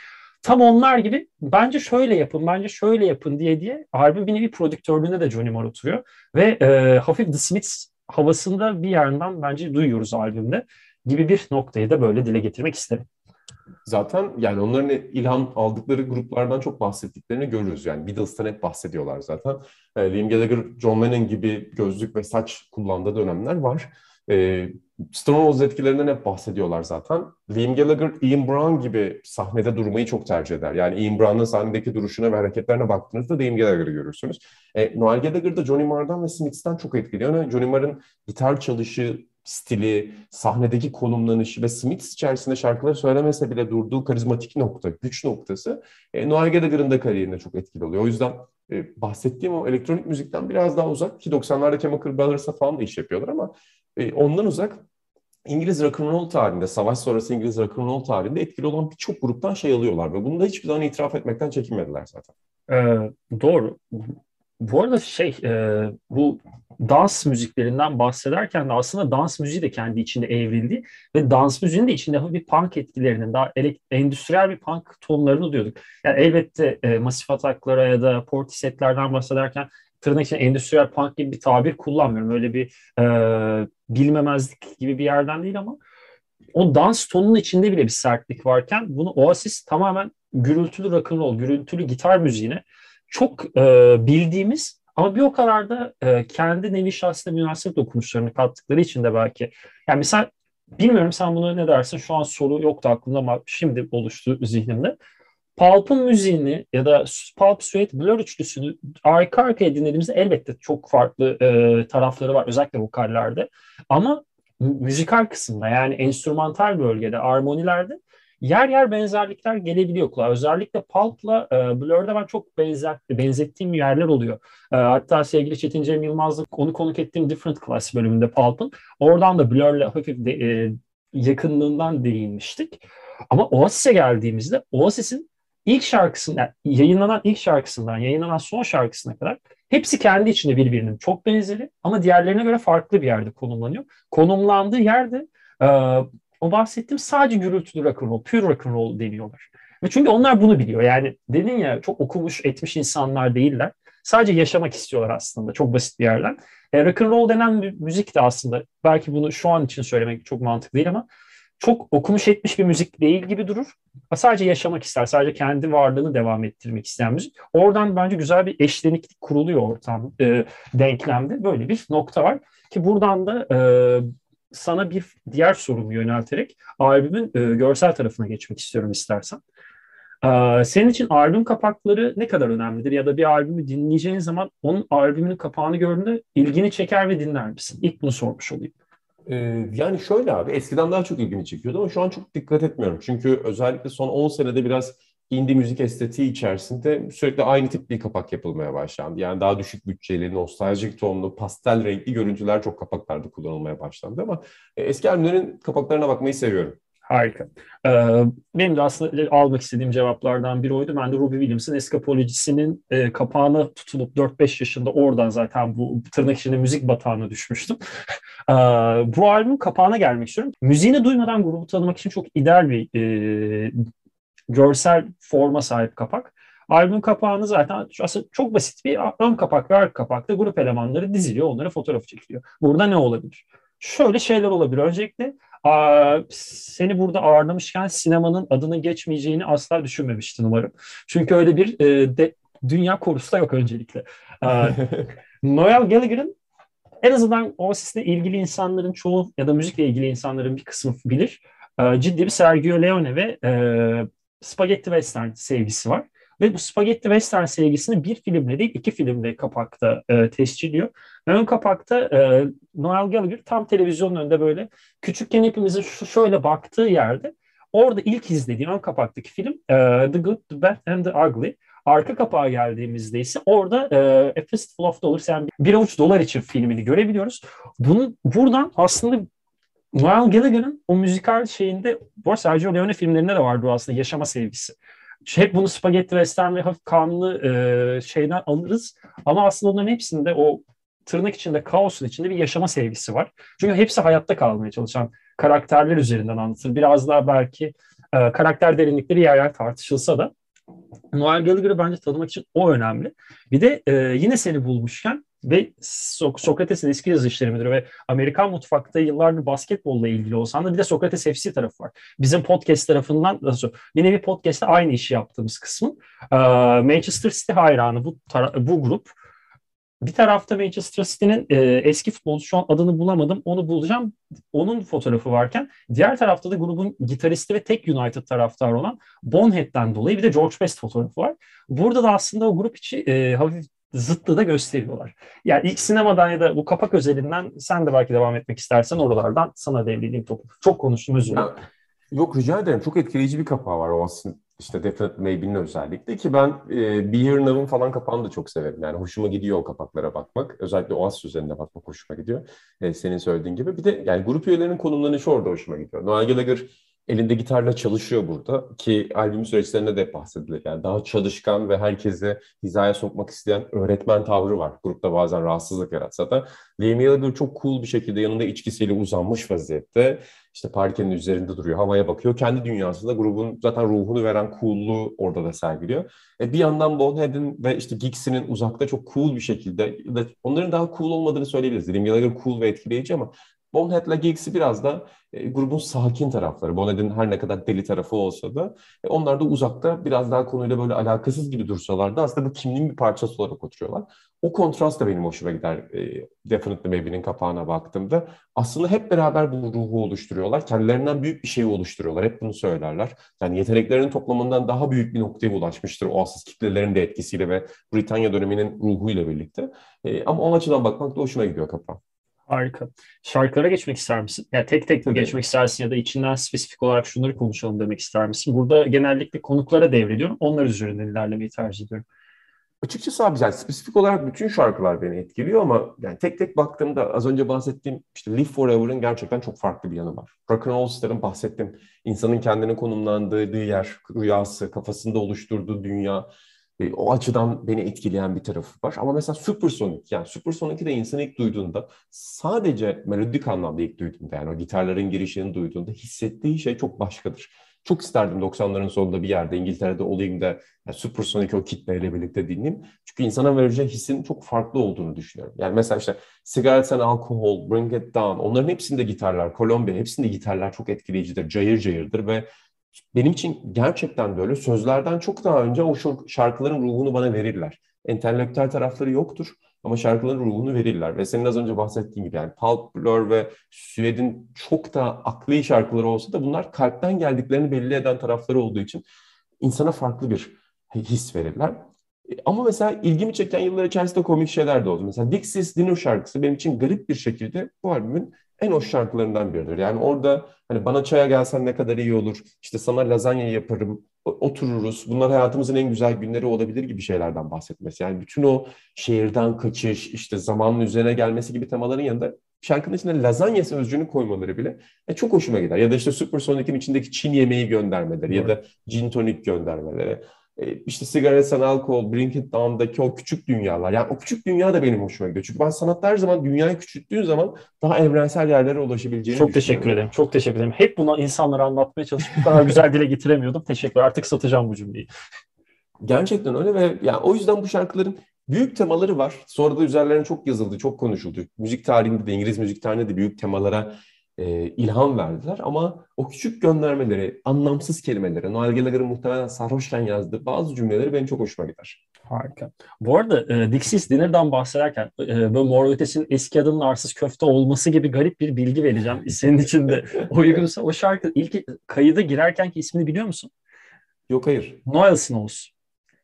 Tam onlar gibi bence şöyle yapın, bence şöyle yapın diye diye albüm bir nevi prodüktörlüğünde de Johnny Marr oturuyor. Ve e, hafif The Smiths havasında bir yandan bence duyuyoruz albümde gibi bir noktayı da böyle dile getirmek isterim. Zaten yani onların ilham aldıkları gruplardan çok bahsettiklerini görüyoruz. Yani Beatles'tan hep bahsediyorlar zaten. E, Liam Gallagher, John Lennon gibi gözlük ve saç kullandığı dönemler var. E, Stonewall etkilerinden hep bahsediyorlar zaten. Liam Gallagher, Ian Brown gibi sahnede durmayı çok tercih eder. Yani Ian Brown'ın sahnedeki duruşuna ve hareketlerine baktığınızda Liam Gallagher'ı görürsünüz. E, Noel Gallagher da Johnny Marr'dan ve Smiths'ten çok etkiliyor. Johnny Marr'ın gitar çalışı, stili, sahnedeki konumlanışı ve Smiths içerisinde şarkıları söylemese bile durduğu karizmatik nokta, güç noktası e, Noel Gallagher'ın da kariyerine çok etkili oluyor. O yüzden e, bahsettiğim o elektronik müzikten biraz daha uzak ki 90'larda Chemical Brothers'a falan da iş yapıyorlar ama e, ondan uzak İngiliz rock'n'roll tarihinde, savaş sonrası İngiliz rock'n'roll tarihinde etkili olan birçok gruptan şey alıyorlar ve bunu da hiçbir zaman itiraf etmekten çekinmediler zaten. Ee, doğru. Bu arada şey, e, bu dans müziklerinden bahsederken de aslında dans müziği de kendi içinde evrildi ve dans müziğinin de içinde bir punk etkilerinin daha endüstriyel bir punk tonlarını duyuyorduk. Yani elbette e, Masif Ataklara ya da Portisetlerden bahsederken tırnak için endüstriyel punk gibi bir tabir kullanmıyorum. Öyle bir e, bilmemezlik gibi bir yerden değil ama o dans tonunun içinde bile bir sertlik varken bunu Oasis tamamen gürültülü rock'n'roll, gürültülü gitar müziğine çok e, bildiğimiz ama bir o kadar da e, kendi nevi şahsına münasebet dokunuşlarını kattıkları için de belki. Yani mesela bilmiyorum sen bunu ne dersin şu an soru yoktu aklımda ama şimdi oluştu zihnimde. Pulp'ın müziğini ya da Pulp Suede Blur üçlüsünü arka arkaya dinlediğimizde elbette çok farklı e, tarafları var özellikle vokallerde. Ama müzikal kısımda yani enstrümantal bölgede, armonilerde yer yer benzerlikler gelebiliyor kulağa. Özellikle Pulp'la e, Blur'da ben çok benzer, benzettiğim yerler oluyor. E, hatta sevgili Çetin Cem Yılmaz'la onu konuk ettiğim Different Class bölümünde Pulp'ın. Oradan da Blur'la hafif de, e, yakınlığından değinmiştik. Ama Oasis'e geldiğimizde Oasis'in ilk şarkısından, yayınlanan ilk şarkısından yayınlanan son şarkısına kadar hepsi kendi içinde birbirinin çok benzeri ama diğerlerine göre farklı bir yerde konumlanıyor. Konumlandığı yerde e, o bahsettiğim sadece gürültülü rock'n'roll, pure rock'n'roll deniyorlar. Ve çünkü onlar bunu biliyor. Yani dedin ya çok okumuş etmiş insanlar değiller. Sadece yaşamak istiyorlar aslında çok basit bir yerden. E, rock and roll denen müzik de aslında belki bunu şu an için söylemek çok mantıklı değil ama çok okumuş etmiş bir müzik değil gibi durur. Sadece yaşamak ister, sadece kendi varlığını devam ettirmek isteyen müzik. Oradan bence güzel bir eşleniklik kuruluyor ortam, e, denklemde. Böyle bir nokta var ki buradan da e, sana bir diğer sorumu yönelterek albümün e, görsel tarafına geçmek istiyorum istersen. Ee, senin için albüm kapakları ne kadar önemlidir? Ya da bir albümü dinleyeceğin zaman onun albümünün kapağını gördüğünde ilgini çeker ve dinler misin? İlk bunu sormuş olayım. Yani şöyle abi eskiden daha çok ilgimi çekiyordu ama şu an çok dikkat etmiyorum. Çünkü özellikle son 10 senede biraz indie müzik estetiği içerisinde sürekli aynı tip bir kapak yapılmaya başlandı. Yani daha düşük bütçeli, nostaljik tonlu, pastel renkli görüntüler çok kapaklarda kullanılmaya başlandı ama e, eski albümlerin kapaklarına bakmayı seviyorum. Harika. Ee, benim de aslında almak istediğim cevaplardan biri oydu. Ben de Ruby Williams'ın Escapology'sinin e, kapağına tutulup 4-5 yaşında oradan zaten bu tırnak içinde müzik batağına düşmüştüm. ee, bu albümün kapağına gelmek istiyorum. Müziğini duymadan grubu tanımak için çok ideal bir e, görsel forma sahip kapak. Albüm kapağını zaten aslında çok basit bir ön kapak ve arka kapakta grup elemanları diziliyor, onlara fotoğraf çekiliyor. Burada ne olabilir? Şöyle şeyler olabilir. Öncelikle seni burada ağırlamışken sinemanın adının geçmeyeceğini asla düşünmemiştin umarım. Çünkü öyle bir e, de, dünya korusu da yok öncelikle. Noel Gallagher'ın en azından Oasis'le ilgili insanların çoğu ya da müzikle ilgili insanların bir kısmı bilir. ciddi bir Sergio Leone ve e, Spaghetti Western sevgisi var. Ve bu Spaghetti Western sevgisini bir filmle değil iki filmle kapakta e, tescilliyor. Ön kapakta e, Noel Gallagher tam televizyonun önünde böyle küçükken hepimizin şu şöyle baktığı yerde orada ilk izlediğim ön kapaktaki film e, The Good, The Bad and The Ugly. Arka kapağa geldiğimizde ise orada e, A Fistful of Dollars yani bir avuç dolar için filmini görebiliyoruz. Bunun buradan aslında Noel Gallagher'ın o müzikal şeyinde, bu Sergio Leone filmlerinde de vardı aslında yaşama sevgisi hep bunu spagetti western ve hafif kanlı e, şeyden alırız. Ama aslında onların hepsinde o tırnak içinde kaosun içinde bir yaşama sevgisi var. Çünkü hepsi hayatta kalmaya çalışan karakterler üzerinden anlatır. Biraz daha belki e, karakter derinlikleri yer yer tartışılsa da Noel Gallagher'ı bence tanımak için o önemli. Bir de e, yine seni bulmuşken ve so- Sokrates'in eski yazı işleri ve Amerikan mutfakta yıllardır basketbolla ilgili olsan da bir de Sokrates FC tarafı var. Bizim podcast tarafından nasıl bir podcast'te aynı işi yaptığımız kısmı. Ee, Manchester City hayranı bu bu grup. Bir tarafta Manchester City'nin e, eski futbolcu şu an adını bulamadım onu bulacağım. Onun fotoğrafı varken diğer tarafta da grubun gitaristi ve tek United taraftarı olan Bonhead'den dolayı bir de George Best fotoğrafı var. Burada da aslında o grup içi e, hafif zıttı da gösteriyorlar. Yani ilk sinemadan ya da bu kapak özelinden sen de belki devam etmek istersen oralardan sana devredeyim topu. Çok konuştum özür. Yok rica ederim. Çok etkileyici bir kapağı var o aslında. İşte Definite Maybe'nin özellikle ki ben e, Be Here Now'ın falan kapağını da çok severim. Yani hoşuma gidiyor o kapaklara bakmak. Özellikle Oasis üzerinde bakmak hoşuma gidiyor. E, senin söylediğin gibi. Bir de yani grup üyelerinin konumlanışı orada hoşuma gidiyor. Noel Gallagher elinde gitarla çalışıyor burada ki albüm süreçlerinde de bahsedilir. Yani daha çalışkan ve herkese hizaya sokmak isteyen öğretmen tavrı var. Grupta bazen rahatsızlık yaratsa da. Liam Gallagher çok cool bir şekilde yanında içkisiyle uzanmış vaziyette. işte parkenin üzerinde duruyor, havaya bakıyor. Kendi dünyasında grubun zaten ruhunu veren coolluğu orada da sergiliyor. E bir yandan Bonhead'in ve işte Giggs'in uzakta çok cool bir şekilde, onların daha cool olmadığını söyleyebiliriz. Liam Gallagher cool ve etkileyici ama Bonhead'la Giggs'i biraz da e, grubun sakin tarafları. Bonhead'in her ne kadar deli tarafı olsa da e, onlar da uzakta biraz daha konuyla böyle alakasız gibi dursalar da aslında bu kimliğin bir parçası olarak oturuyorlar. O kontrast da benim hoşuma gider e, Definitely Maybe'nin kapağına baktığımda. Aslında hep beraber bu ruhu oluşturuyorlar. Kendilerinden büyük bir şeyi oluşturuyorlar. Hep bunu söylerler. Yani yeteneklerinin toplamından daha büyük bir noktaya ulaşmıştır o asıl kitlelerin de etkisiyle ve Britanya döneminin ruhuyla birlikte. E, ama o açıdan bakmak da hoşuma gidiyor kapağı. Harika. Şarkılara geçmek ister misin? Yani tek tek mi geçmek istersin ya da içinden spesifik olarak şunları konuşalım demek ister misin? Burada genellikle konuklara devrediyorum. Onlar üzerinden ilerlemeyi tercih ediyorum. Açıkçası abi yani spesifik olarak bütün şarkılar beni etkiliyor ama yani tek tek baktığımda az önce bahsettiğim işte Live Forever'ın gerçekten çok farklı bir yanı var. Rock and Roll Star'ın bahsettiğim insanın kendini konumlandığı yer, rüyası, kafasında oluşturduğu dünya E, o açıdan beni etkileyen bir tarafı var. Ama mesela Supersonic, yani Supersonic'i de insan ilk duyduğunda sadece melodik anlamda ilk duyduğunda yani o gitarların girişini duyduğunda hissettiği şey çok başkadır. Çok isterdim 90'ların sonunda bir yerde İngiltere'de olayım da yani Supersonic o kitleyle birlikte dinleyeyim. Çünkü insana vereceği hissin çok farklı olduğunu düşünüyorum. Yani mesela işte Cigarettes and Alcohol, Bring It Down onların hepsinde gitarlar, Columbia hepsinde gitarlar çok etkileyicidir, cayır cayırdır ve benim için gerçekten böyle sözlerden çok daha önce o şarkıların ruhunu bana verirler. Entelektüel tarafları yoktur ama şarkıların ruhunu verirler. Ve senin az önce bahsettiğin gibi yani Pulp Blur ve Sued'in çok da akli şarkıları olsa da bunlar kalpten geldiklerini belli eden tarafları olduğu için insana farklı bir his verirler. E, ama mesela ilgimi çeken yıllar içerisinde komik şeyler de oldu. Mesela Dixie's Dinner şarkısı benim için garip bir şekilde bu albümün en hoş şarkılarından biridir. Yani orada hani bana çaya gelsen ne kadar iyi olur, işte sana lazanya yaparım, otururuz, bunlar hayatımızın en güzel günleri olabilir gibi şeylerden bahsetmesi. Yani bütün o şehirden kaçış, işte zamanın üzerine gelmesi gibi temaların yanında şarkının içine lazanya sözcüğünü koymaları bile e, çok hoşuma gider. Ya da işte Supersonic'in içindeki Çin yemeği göndermeleri evet. ya da gin tonic göndermeleri. E, işte Cigarettes and Alcohol, Bring It Down'daki o küçük dünyalar. Yani o küçük dünya da benim hoşuma gidiyor. Çünkü ben sanatta her zaman dünyayı küçülttüğün zaman daha evrensel yerlere ulaşabileceğini Çok teşekkür ederim. Çok teşekkür ederim. Hep buna insanlara anlatmaya çalışıp bu kadar güzel dile getiremiyordum. Teşekkür Artık satacağım bu cümleyi. Gerçekten öyle ve yani o yüzden bu şarkıların büyük temaları var. Sonra da üzerlerine çok yazıldı, çok konuşuldu. Müzik tarihinde de İngiliz müzik tarihinde de büyük temalara e, ilham verdiler. Ama o küçük göndermeleri, anlamsız kelimeleri, Noel Gallagher'ın muhtemelen sarhoşken yazdığı bazı cümleleri benim çok hoşuma gider. Harika. Bu arada e, Dixie's Dinner'dan bahsederken e, böyle Mor Ötesi'nin eski adının arsız köfte olması gibi garip bir bilgi vereceğim. Senin için de uygunsa o şarkı ilk kayıda girerkenki ismini biliyor musun? Yok hayır. Noel Snows.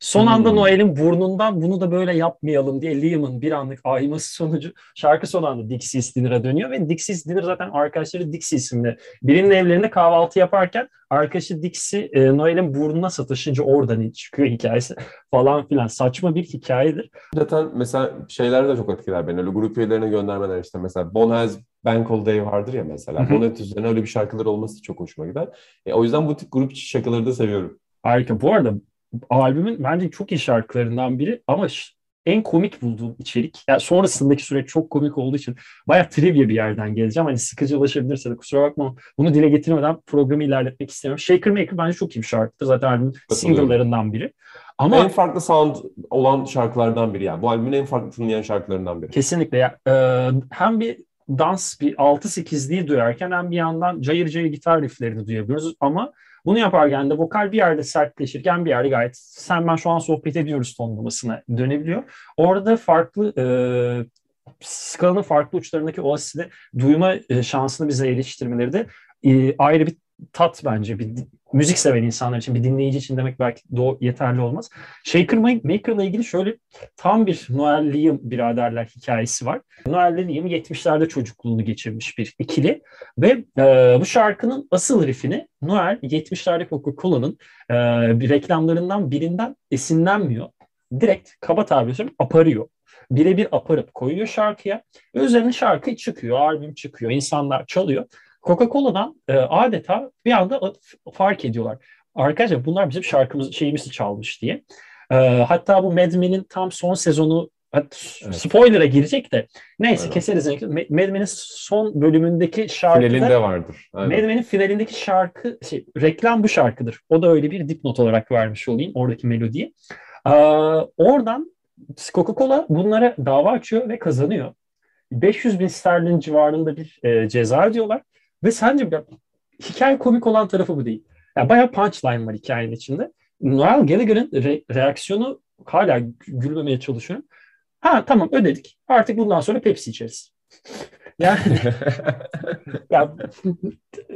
Son anda hmm. Noel'in burnundan bunu da böyle yapmayalım diye Liam'ın bir anlık ayması sonucu şarkı son anda Dixie's Dinner'a dönüyor ve Dixie's Dinner zaten arkadaşları Dixie isimli. Birinin evlerinde kahvaltı yaparken arkadaşı Dixie e, Noel'in burnuna satışınca oradan çıkıyor hikayesi falan filan. Saçma bir hikayedir. Zaten mesela şeyler de çok etkiler beni. Öyle grup üyelerine göndermeler işte mesela Bon Has Bank Holiday vardır ya mesela. Bonet üzerine öyle bir şarkılar olması çok hoşuma gider. E, o yüzden bu tip grup şarkıları da seviyorum. Harika. Bu arada albümün bence çok iyi şarkılarından biri ama en komik bulduğum içerik. Yani sonrasındaki süreç çok komik olduğu için bayağı trivia bir yerden geleceğim. Hani sıkıcılaşabilirse de kusura bakma bunu dile getirmeden programı ilerletmek istemiyorum. Shaker Maker bence çok iyi bir şarkıdır. Zaten albümün single'larından biri. Ama en farklı sound olan şarkılardan biri yani. Bu albümün en farklı tınlayan şarkılarından biri. Kesinlikle. Ya, e, hem bir dans bir 6-8'liği duyarken hem bir yandan cayır cayır gitar rifflerini duyabiliyoruz ama bunu yaparken de vokal bir yerde sertleşirken bir yerde gayet sen ben şu an sohbet ediyoruz tonlamasına dönebiliyor. Orada farklı e, skalanın farklı uçlarındaki o asili duyma e, şansını bize eriştirmeleri de e, ayrı bir tat bence bir müzik seven insanlar için bir dinleyici için demek belki doğru, yeterli olmaz. Shaker Maker'la ilgili şöyle tam bir Noel Liam biraderler hikayesi var. Noel Liam 70'lerde çocukluğunu geçirmiş bir ikili ve e, bu şarkının asıl riffini Noel 70'lerde Coca-Cola'nın e, bir reklamlarından birinden esinlenmiyor. Direkt kaba tabirle söyleyeyim aparıyor birebir aparıp koyuyor şarkıya üzerine şarkı çıkıyor, albüm çıkıyor, insanlar çalıyor. Coca-Cola'dan e, adeta bir anda fark ediyorlar. Arkadaşlar bunlar bizim şarkımız şeyimizi çalmış diye. E, hatta bu Mad Men'in tam son sezonu evet. spoiler'a girecek de neyse Aynen. keseriz. Mad Men'in son bölümündeki şarkı finalinde vardır. Aynen. Mad Men'in finalindeki şarkı şey, reklam bu şarkıdır. O da öyle bir dipnot olarak vermiş olayım oradaki melodiyi. Ee, oradan Coca-Cola bunlara dava açıyor ve kazanıyor. 500 bin sterlin civarında bir e, ceza ödüyorlar. Ve sence ya, hikaye komik olan tarafı bu değil. Yani bayağı punchline var hikayenin içinde. Noel Gallagher'ın re- reaksiyonu hala gülmemeye çalışıyorum. Ha tamam ödedik. Artık bundan sonra Pepsi içeriz. yani ya,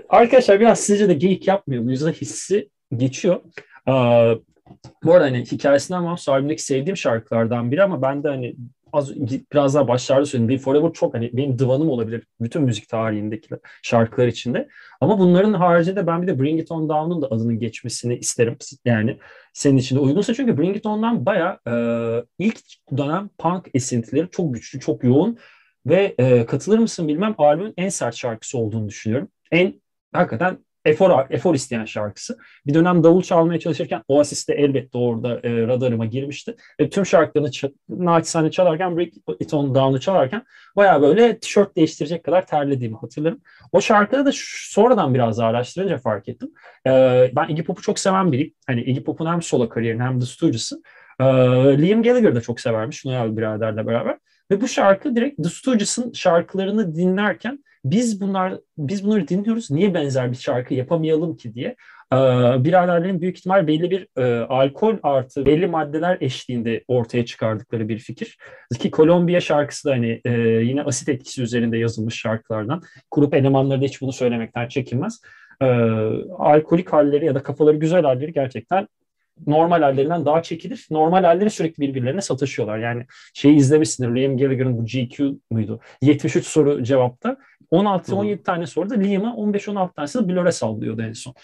arkadaşlar biraz sizce de geyik yapmıyor muyuz? Hissi geçiyor. Aa, bu arada hani hikayesinden mahsus albümdeki sevdiğim şarkılardan biri ama ben de hani az biraz daha başlarda söyledim. Be Forever çok hani benim divanım olabilir bütün müzik tarihindeki şarkılar içinde. Ama bunların haricinde ben bir de Bring It On Down'un da adının geçmesini isterim. Yani senin için de uygunsa çünkü Bring It On'dan baya e, ilk dönem punk esintileri çok güçlü, çok yoğun ve e, katılır mısın bilmem albümün en sert şarkısı olduğunu düşünüyorum. En hakikaten efor, efor isteyen şarkısı. Bir dönem davul çalmaya çalışırken Oasis de elbette orada e, radarıma girmişti. Ve tüm şarkılarını naçizane çalarken Break It On Down'u çalarken baya böyle tişört değiştirecek kadar terlediğimi hatırlarım. O şarkıda da sonradan biraz daha araştırınca fark ettim. E, ben Iggy Pop'u çok seven biriyim. Hani Iggy Pop'un hem solo kariyerini hem The Stooges'ı. E, Liam Gallagher da çok severmiş Noel biraderle beraber. Ve bu şarkı direkt The Stooges'ın şarkılarını dinlerken biz bunlar biz bunları dinliyoruz. Niye benzer bir şarkı yapamayalım ki diye. Ee, biraderlerin büyük ihtimal belli bir e, alkol artı belli maddeler eşliğinde ortaya çıkardıkları bir fikir. Ki Kolombiya şarkısı da hani e, yine asit etkisi üzerinde yazılmış şarkılardan. Grup elemanları da hiç bunu söylemekten çekinmez. E, alkolik halleri ya da kafaları güzel halleri gerçekten normal hallerinden daha çekilir. Normal halleri sürekli birbirlerine satışıyorlar. Yani şeyi izlemişsindir. Liam Gallagher'ın bu GQ muydu? 73 soru cevapta 16-17 tane soruda Liam'a 15-16 tanesi de Blur'e sallıyordu en son.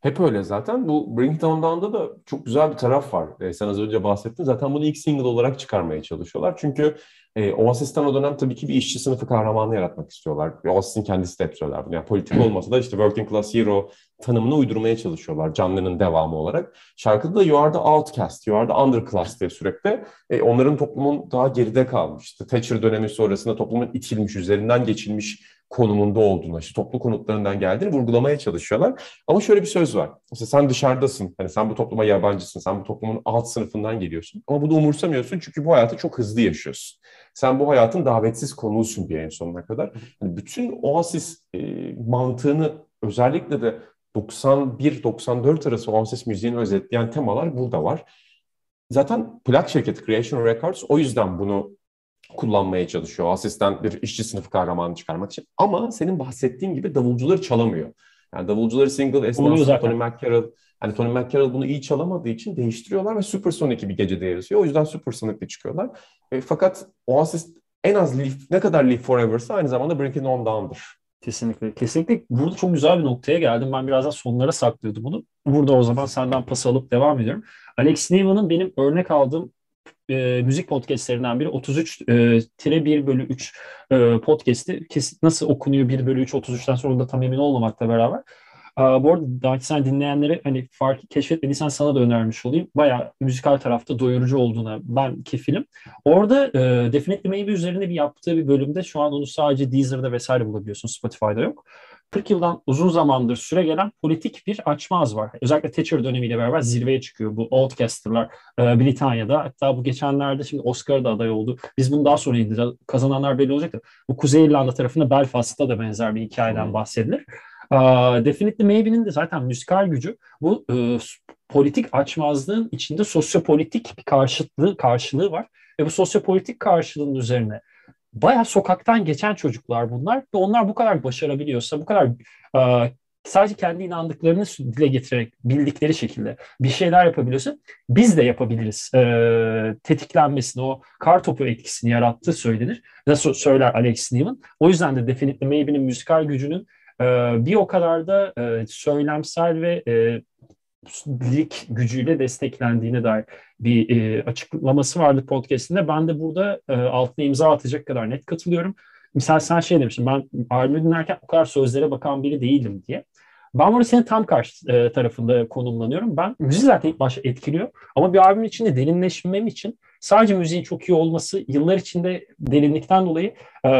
Hep öyle zaten. Bu Bring On Down'da da çok güzel bir taraf var. Ee, sen az önce bahsettin. Zaten bunu ilk single olarak çıkarmaya çalışıyorlar. Çünkü e, Oasis'ten o dönem tabii ki bir işçi sınıfı kahramanı yaratmak istiyorlar. Oasis'in kendisi de hep söyler bunu. Yani politik olmasa da işte working class hero tanımını uydurmaya çalışıyorlar. Canlı'nın devamı olarak. Şarkıda da You are the outcast, you are the underclass diye sürekli e, onların toplumun daha geride kalmıştı. Thatcher dönemi sonrasında toplumun itilmiş, üzerinden geçilmiş konumunda olduğunu, işte toplu konutlarından geldiğini vurgulamaya çalışıyorlar. Ama şöyle bir söz var. İşte sen dışarıdasın, hani sen bu topluma yabancısın, sen bu toplumun alt sınıfından geliyorsun. Ama bunu umursamıyorsun çünkü bu hayatı çok hızlı yaşıyorsun. Sen bu hayatın davetsiz konuğusun bir en sonuna kadar. Yani bütün Oasis e, mantığını özellikle de 91-94 arası Oasis müziğini özetleyen temalar burada var. Zaten plak şirketi Creation Records o yüzden bunu kullanmaya çalışıyor. Oasis'ten bir işçi sınıfı kahramanı çıkarmak için. Ama senin bahsettiğin gibi davulcuları çalamıyor. Yani davulcuları single esnasında Tony McCarroll Hani Tony McCarroll bunu iyi çalamadığı için değiştiriyorlar ve Supersonic bir gecede yarışıyor. O yüzden Supersonic'le çıkıyorlar. E, fakat Oasis en az Live, ne kadar Live Forever'sa aynı zamanda It On Down'dır. Kesinlikle. Kesinlikle burada çok güzel bir noktaya geldim. Ben birazdan sonlara saklıyordum bunu. Burada o zaman senden pas alıp devam ediyorum. Alex Newman'ın benim örnek aldığım e, müzik podcastlerinden biri 33 e, tire 1 bölü 3 e, podcast'i nasıl okunuyor 1 bölü 3 33'ten sonra da tam emin olmamakla beraber bu arada sen dinleyenlere hani farkı keşfetmediysen sana da önermiş olayım. Baya müzikal tarafta doyurucu olduğuna ben kefilim. Orada e, Definitely Maybe üzerine bir yaptığı bir bölümde şu an onu sadece Deezer'da vesaire bulabiliyorsun. Spotify'da yok. 40 yıldan uzun zamandır süre gelen politik bir açmaz var. Özellikle Thatcher dönemiyle beraber zirveye çıkıyor bu Outcaster'lar e, Britanya'da. Hatta bu geçenlerde şimdi Oscar'da aday oldu. Biz bunu daha sonra indireceğiz. Kazananlar belli olacak da. Bu Kuzey İrlanda tarafında Belfast'ta da benzer bir hikayeden bahsedilir. Uh, Definitely Maybe'nin de zaten müzikal gücü bu e, politik açmazlığın içinde sosyopolitik bir karşılığı, karşılığı var. Ve bu sosyopolitik karşılığın üzerine bayağı sokaktan geçen çocuklar bunlar ve onlar bu kadar başarabiliyorsa, bu kadar e, sadece kendi inandıklarını dile getirerek bildikleri şekilde bir şeyler yapabiliyorsa biz de yapabiliriz. E, tetiklenmesini, o kar topu etkisini yarattığı söylenir. Nasıl söyler Alex Newman. O yüzden de Definitely Maybe'nin müzikal gücünün ee, bir o kadar da e, söylemsel ve e, lik gücüyle desteklendiğine dair bir e, açıklaması vardı podcastinde. Ben de burada e, altına imza atacak kadar net katılıyorum. Misal sen şey demiştin, ben albümü dinlerken o kadar sözlere bakan biri değildim diye. Ben burada senin tam karşı e, tarafında konumlanıyorum. Ben müziği zaten ilk başta etkiliyor. Ama bir albümün içinde derinleşmem için sadece müziğin çok iyi olması yıllar içinde derinlikten dolayı e,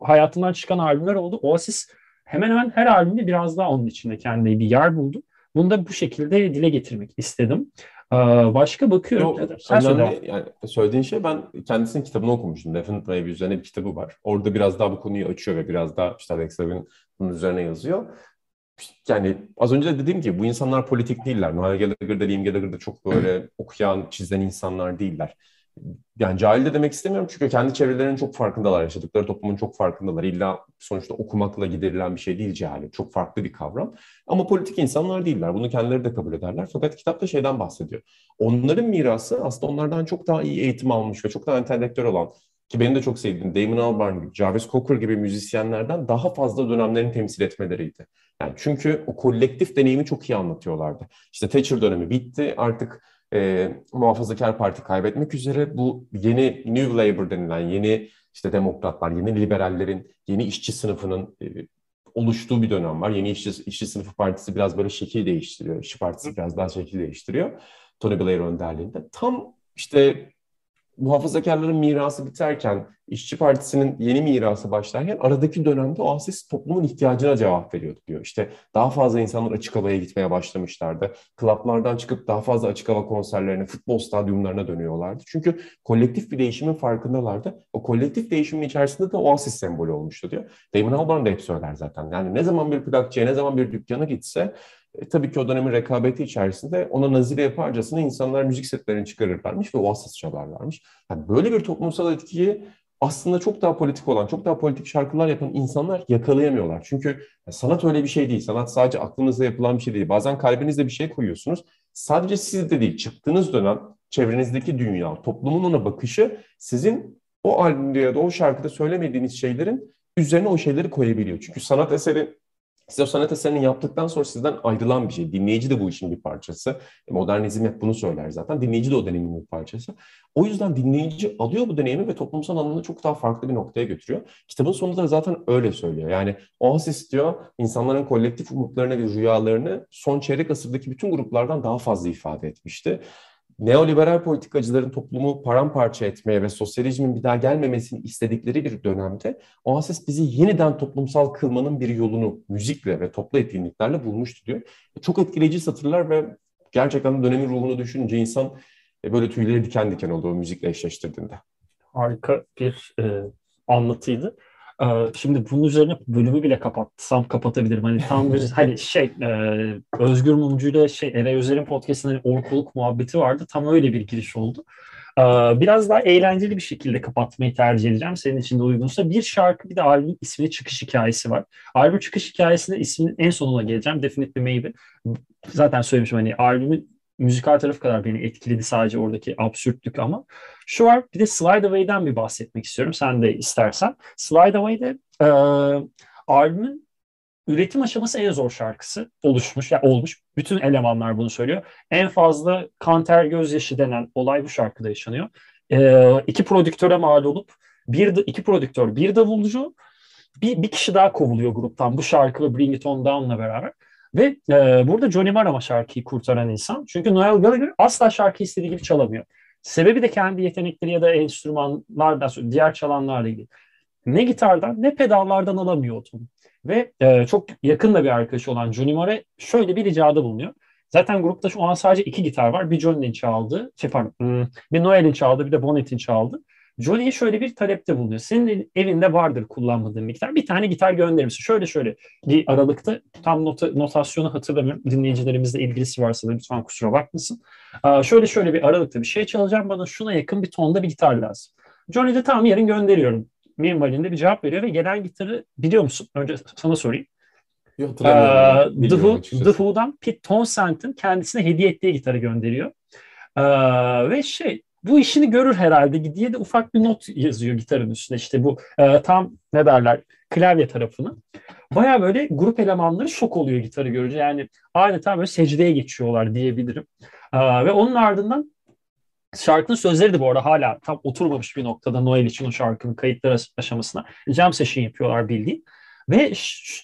hayatımdan çıkan albümler oldu. Oasis hemen hemen her albümde biraz daha onun içinde kendine bir yer buldu. Bunu da bu şekilde dile getirmek istedim. Başka bakıyorum. Yo, Sen söyle. Yani söylediğin şey ben kendisinin kitabını okumuştum. Definite Maybe üzerine bir kitabı var. Orada biraz daha bu konuyu açıyor ve biraz daha işte Alex Levin bunun üzerine yazıyor. Yani az önce de dediğim gibi bu insanlar politik değiller. Noel Gallagher da Liam Gallagher çok böyle okuyan, çizen insanlar değiller yani cahil de demek istemiyorum çünkü kendi çevrelerinin çok farkındalar, yaşadıkları toplumun çok farkındalar. İlla sonuçta okumakla giderilen bir şey değil cehalet. Çok farklı bir kavram. Ama politik insanlar değiller. Bunu kendileri de kabul ederler. Fakat kitapta şeyden bahsediyor. Onların mirası aslında onlardan çok daha iyi eğitim almış ve çok daha entelektüel olan ki benim de çok sevdiğim Damon Albarn gibi, Jarvis Cocker gibi müzisyenlerden daha fazla dönemlerini temsil etmeleriydi. Yani çünkü o kolektif deneyimi çok iyi anlatıyorlardı. İşte Thatcher dönemi bitti. Artık e, muhafazakar parti kaybetmek üzere bu yeni New Labour denilen yeni işte demokratlar, yeni liberallerin, yeni işçi sınıfının e, oluştuğu bir dönem var. Yeni işçi, işçi sınıfı partisi biraz böyle şekil değiştiriyor. İşçi partisi biraz daha şekil değiştiriyor. Tony Blair önderliğinde. Tam işte muhafazakarların mirası biterken, İşçi Partisi'nin yeni mirası başlarken aradaki dönemde Oasis toplumun ihtiyacına cevap veriyordu diyor. İşte daha fazla insanlar açık havaya gitmeye başlamışlardı. Klaplardan çıkıp daha fazla açık hava konserlerine, futbol stadyumlarına dönüyorlardı. Çünkü kolektif bir değişimin farkındalardı. O kolektif değişimin içerisinde de Oasis sembolü olmuştu diyor. Damon Albarn da hep söyler zaten. Yani ne zaman bir plakçıya, ne zaman bir dükkana gitse e, tabii ki o dönemin rekabeti içerisinde ona nazire yaparcasına insanlar müzik setlerini çıkarırlarmış ve Oasis çalarlarmış. Yani böyle bir toplumsal etkiyi aslında çok daha politik olan, çok daha politik şarkılar yapan insanlar yakalayamıyorlar. Çünkü sanat öyle bir şey değil. Sanat sadece aklınızda yapılan bir şey değil. Bazen kalbinizde bir şey koyuyorsunuz. Sadece siz de değil, çıktığınız dönem çevrenizdeki dünya, toplumun ona bakışı sizin o albümde ya da o şarkıda söylemediğiniz şeylerin üzerine o şeyleri koyabiliyor. Çünkü sanat eseri siz o sanat eserini yaptıktan sonra sizden ayrılan bir şey. Dinleyici de bu işin bir parçası. E, modernizm hep bunu söyler zaten. Dinleyici de o deneyimin bir parçası. O yüzden dinleyici alıyor bu deneyimi ve toplumsal anlamda çok daha farklı bir noktaya götürüyor. Kitabın sonunda da zaten öyle söylüyor. Yani Oasis diyor insanların kolektif umutlarını ve rüyalarını son çeyrek asırdaki bütün gruplardan daha fazla ifade etmişti neoliberal politikacıların toplumu paramparça etmeye ve sosyalizmin bir daha gelmemesini istedikleri bir dönemde Oasis bizi yeniden toplumsal kılmanın bir yolunu müzikle ve toplu etkinliklerle bulmuştu diyor. Çok etkileyici satırlar ve gerçekten dönemin ruhunu düşününce insan e, böyle tüyleri diken diken oluyor müzikle eşleştirdiğinde. Harika bir e, anlatıydı. Ee, şimdi bunun üzerine bölümü bile kapatsam kapatabilirim. Hani tam bir hani şey e, Özgür Mumcu ile şey Eray Özer'in podcast'ında hani orkuluk muhabbeti vardı. Tam öyle bir giriş oldu. Ee, biraz daha eğlenceli bir şekilde kapatmayı tercih edeceğim. Senin için de uygunsa. Bir şarkı bir de albüm ismini çıkış hikayesi var. Albüm çıkış hikayesinde isminin en sonuna geleceğim. Definitely Maybe. Zaten söylemişim hani albümün müzikal tarafı kadar beni etkiledi sadece oradaki absürtlük ama. Şu var bir de Slide Away'den bir bahsetmek istiyorum sen de istersen. Slide Away'de e, albümün üretim aşaması en zor şarkısı oluşmuş, yani olmuş. Bütün elemanlar bunu söylüyor. En fazla kanter gözyaşı denen olay bu şarkıda yaşanıyor. E, iki prodüktöre mal olup bir iki prodüktör, bir davulcu, bir, bir kişi daha kovuluyor gruptan bu şarkı ve Bring It On Down'la beraber. Ve e, burada Johnny Marr ama şarkıyı kurtaran insan. Çünkü Noel Gallagher asla şarkı istediği gibi çalamıyor. Sebebi de kendi yetenekleri ya da enstrümanlardan, diğer çalanlarla ilgili. Ne gitardan ne pedallardan alamıyor tonu. Ve e, çok yakın da bir arkadaşı olan Johnny Marr'e şöyle bir ricada bulunuyor. Zaten grupta şu an sadece iki gitar var. Bir Johnny'nin çaldığı, şey pardon, hmm, bir Noel'in çaldığı, bir de Bonnet'in çaldığı. Johnny'ye şöyle bir talepte bulunuyor. Senin evinde vardır kullanmadığın bir gitar. Bir tane gitar gönderir misin? Şöyle şöyle bir aralıkta tam nota, notasyonu hatırlamıyorum. Dinleyicilerimizle ilgisi varsa da lütfen kusura bakmasın. Aa, şöyle şöyle bir aralıkta bir şey çalacağım. Bana şuna yakın bir tonda bir gitar lazım. Johnny de tamam yarın gönderiyorum. Minvalinde bir cevap veriyor ve gelen gitarı biliyor musun? Önce sana sorayım. Yok, ee, The, Who, The Who'dan Pete Townsend'in kendisine hediye ettiği gitarı gönderiyor. Ee, ve şey bu işini görür herhalde diye de ufak bir not yazıyor gitarın üstüne. İşte bu e, tam ne derler klavye tarafını. Baya böyle grup elemanları şok oluyor gitarı görünce. Yani adeta böyle secdeye geçiyorlar diyebilirim. E, ve onun ardından şarkının sözleri de bu arada hala tam oturmamış bir noktada Noel için o şarkının kayıtları aşamasına jam session yapıyorlar bildiğin. Ve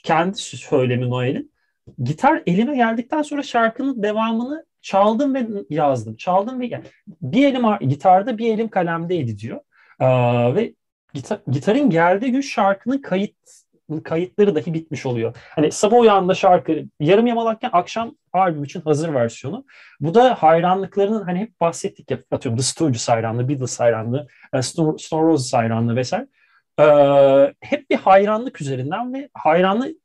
kendi söylemi Noel'in gitar elime geldikten sonra şarkının devamını çaldım ve yazdım. Çaldım ve yani bir elim gitarda bir elim kalemdeydi diyor. Ee, ve gitar, gitarın geldiği gün şarkının kayıt kayıtları dahi bitmiş oluyor. Hani sabah uyandığında şarkı yarım yamalakken akşam albüm için hazır versiyonu. Bu da hayranlıklarının hani hep bahsettik ya atıyorum The Stooges hayranlığı, Beatles hayranlığı, Stone, Stone Roses hayranlığı vesaire. Ee, hep bir hayranlık üzerinden ve hayranlık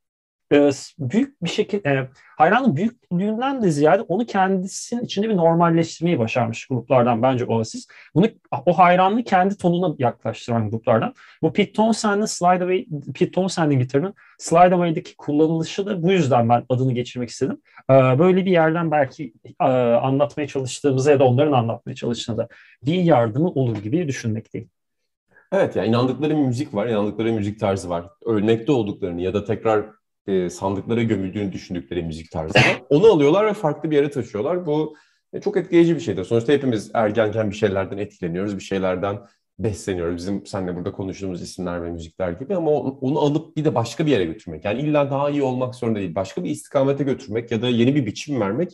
e, büyük bir şekilde e, hayranın büyüklüğünden de ziyade onu kendisinin içinde bir normalleştirmeyi başarmış gruplardan bence Oasis. Bunu o hayranlığı kendi tonuna yaklaştıran gruplardan. Bu Pete Townsend'in Slide Away, Pete Townsend'in gitarının Slide Away'daki kullanılışı da bu yüzden ben adını geçirmek istedim. E, böyle bir yerden belki e, anlatmaya çalıştığımızda ya da onların anlatmaya çalıştığında da bir yardımı olur gibi düşünmekteyim. Evet yani inandıkları müzik var, inandıkları müzik tarzı var. Ölmekte olduklarını ya da tekrar e, sandıklara gömüldüğünü düşündükleri müzik tarzı. Onu alıyorlar ve farklı bir yere taşıyorlar. Bu e, çok etkileyici bir şeydir. Sonuçta hepimiz ergenken bir şeylerden etkileniyoruz, bir şeylerden besleniyoruz. Bizim seninle burada konuştuğumuz isimler ve müzikler gibi ama onu alıp bir de başka bir yere götürmek. Yani illa daha iyi olmak zorunda değil. Başka bir istikamete götürmek ya da yeni bir biçim vermek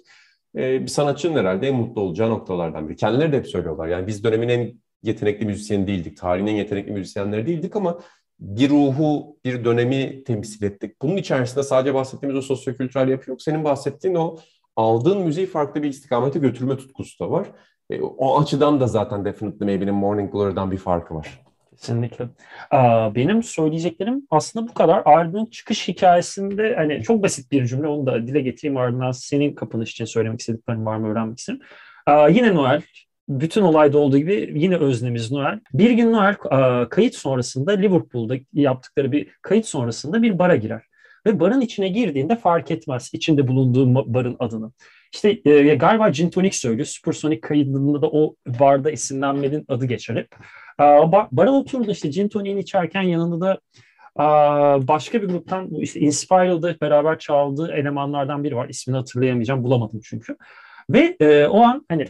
e, bir sanatçının herhalde en mutlu olacağı noktalardan biri. Kendileri de hep söylüyorlar. Yani biz dönemin en yetenekli müzisyeni değildik. Tarihin en yetenekli müzisyenleri değildik ama bir ruhu, bir dönemi temsil ettik. Bunun içerisinde sadece bahsettiğimiz o sosyokültürel yapı yok. Senin bahsettiğin o aldığın müziği farklı bir istikamete götürme tutkusu da var. E, o açıdan da zaten Definitely Maybe'nin Morning Glory'den bir farkı var. Kesinlikle. Benim söyleyeceklerim aslında bu kadar. Albümün çıkış hikayesinde hani çok basit bir cümle onu da dile getireyim ardından senin kapanış için söylemek istediklerin var mı öğrenmek isterim. Yine Noel bütün olayda olduğu gibi yine öznemiz Noel. Bir gün Noel kayıt sonrasında Liverpool'da yaptıkları bir kayıt sonrasında bir bara girer. Ve barın içine girdiğinde fark etmez içinde bulunduğu barın adını. İşte e, galiba Gin Tonic söylüyor. Supersonic kaydında da o barda esinlenmenin adı geçer hep. E, bar, bara oturdu işte Gin Tonic'in içerken yanında da başka bir gruptan işte Inspired'da beraber çaldığı elemanlardan biri var. İsmini hatırlayamayacağım. Bulamadım çünkü. Ve e, o an hani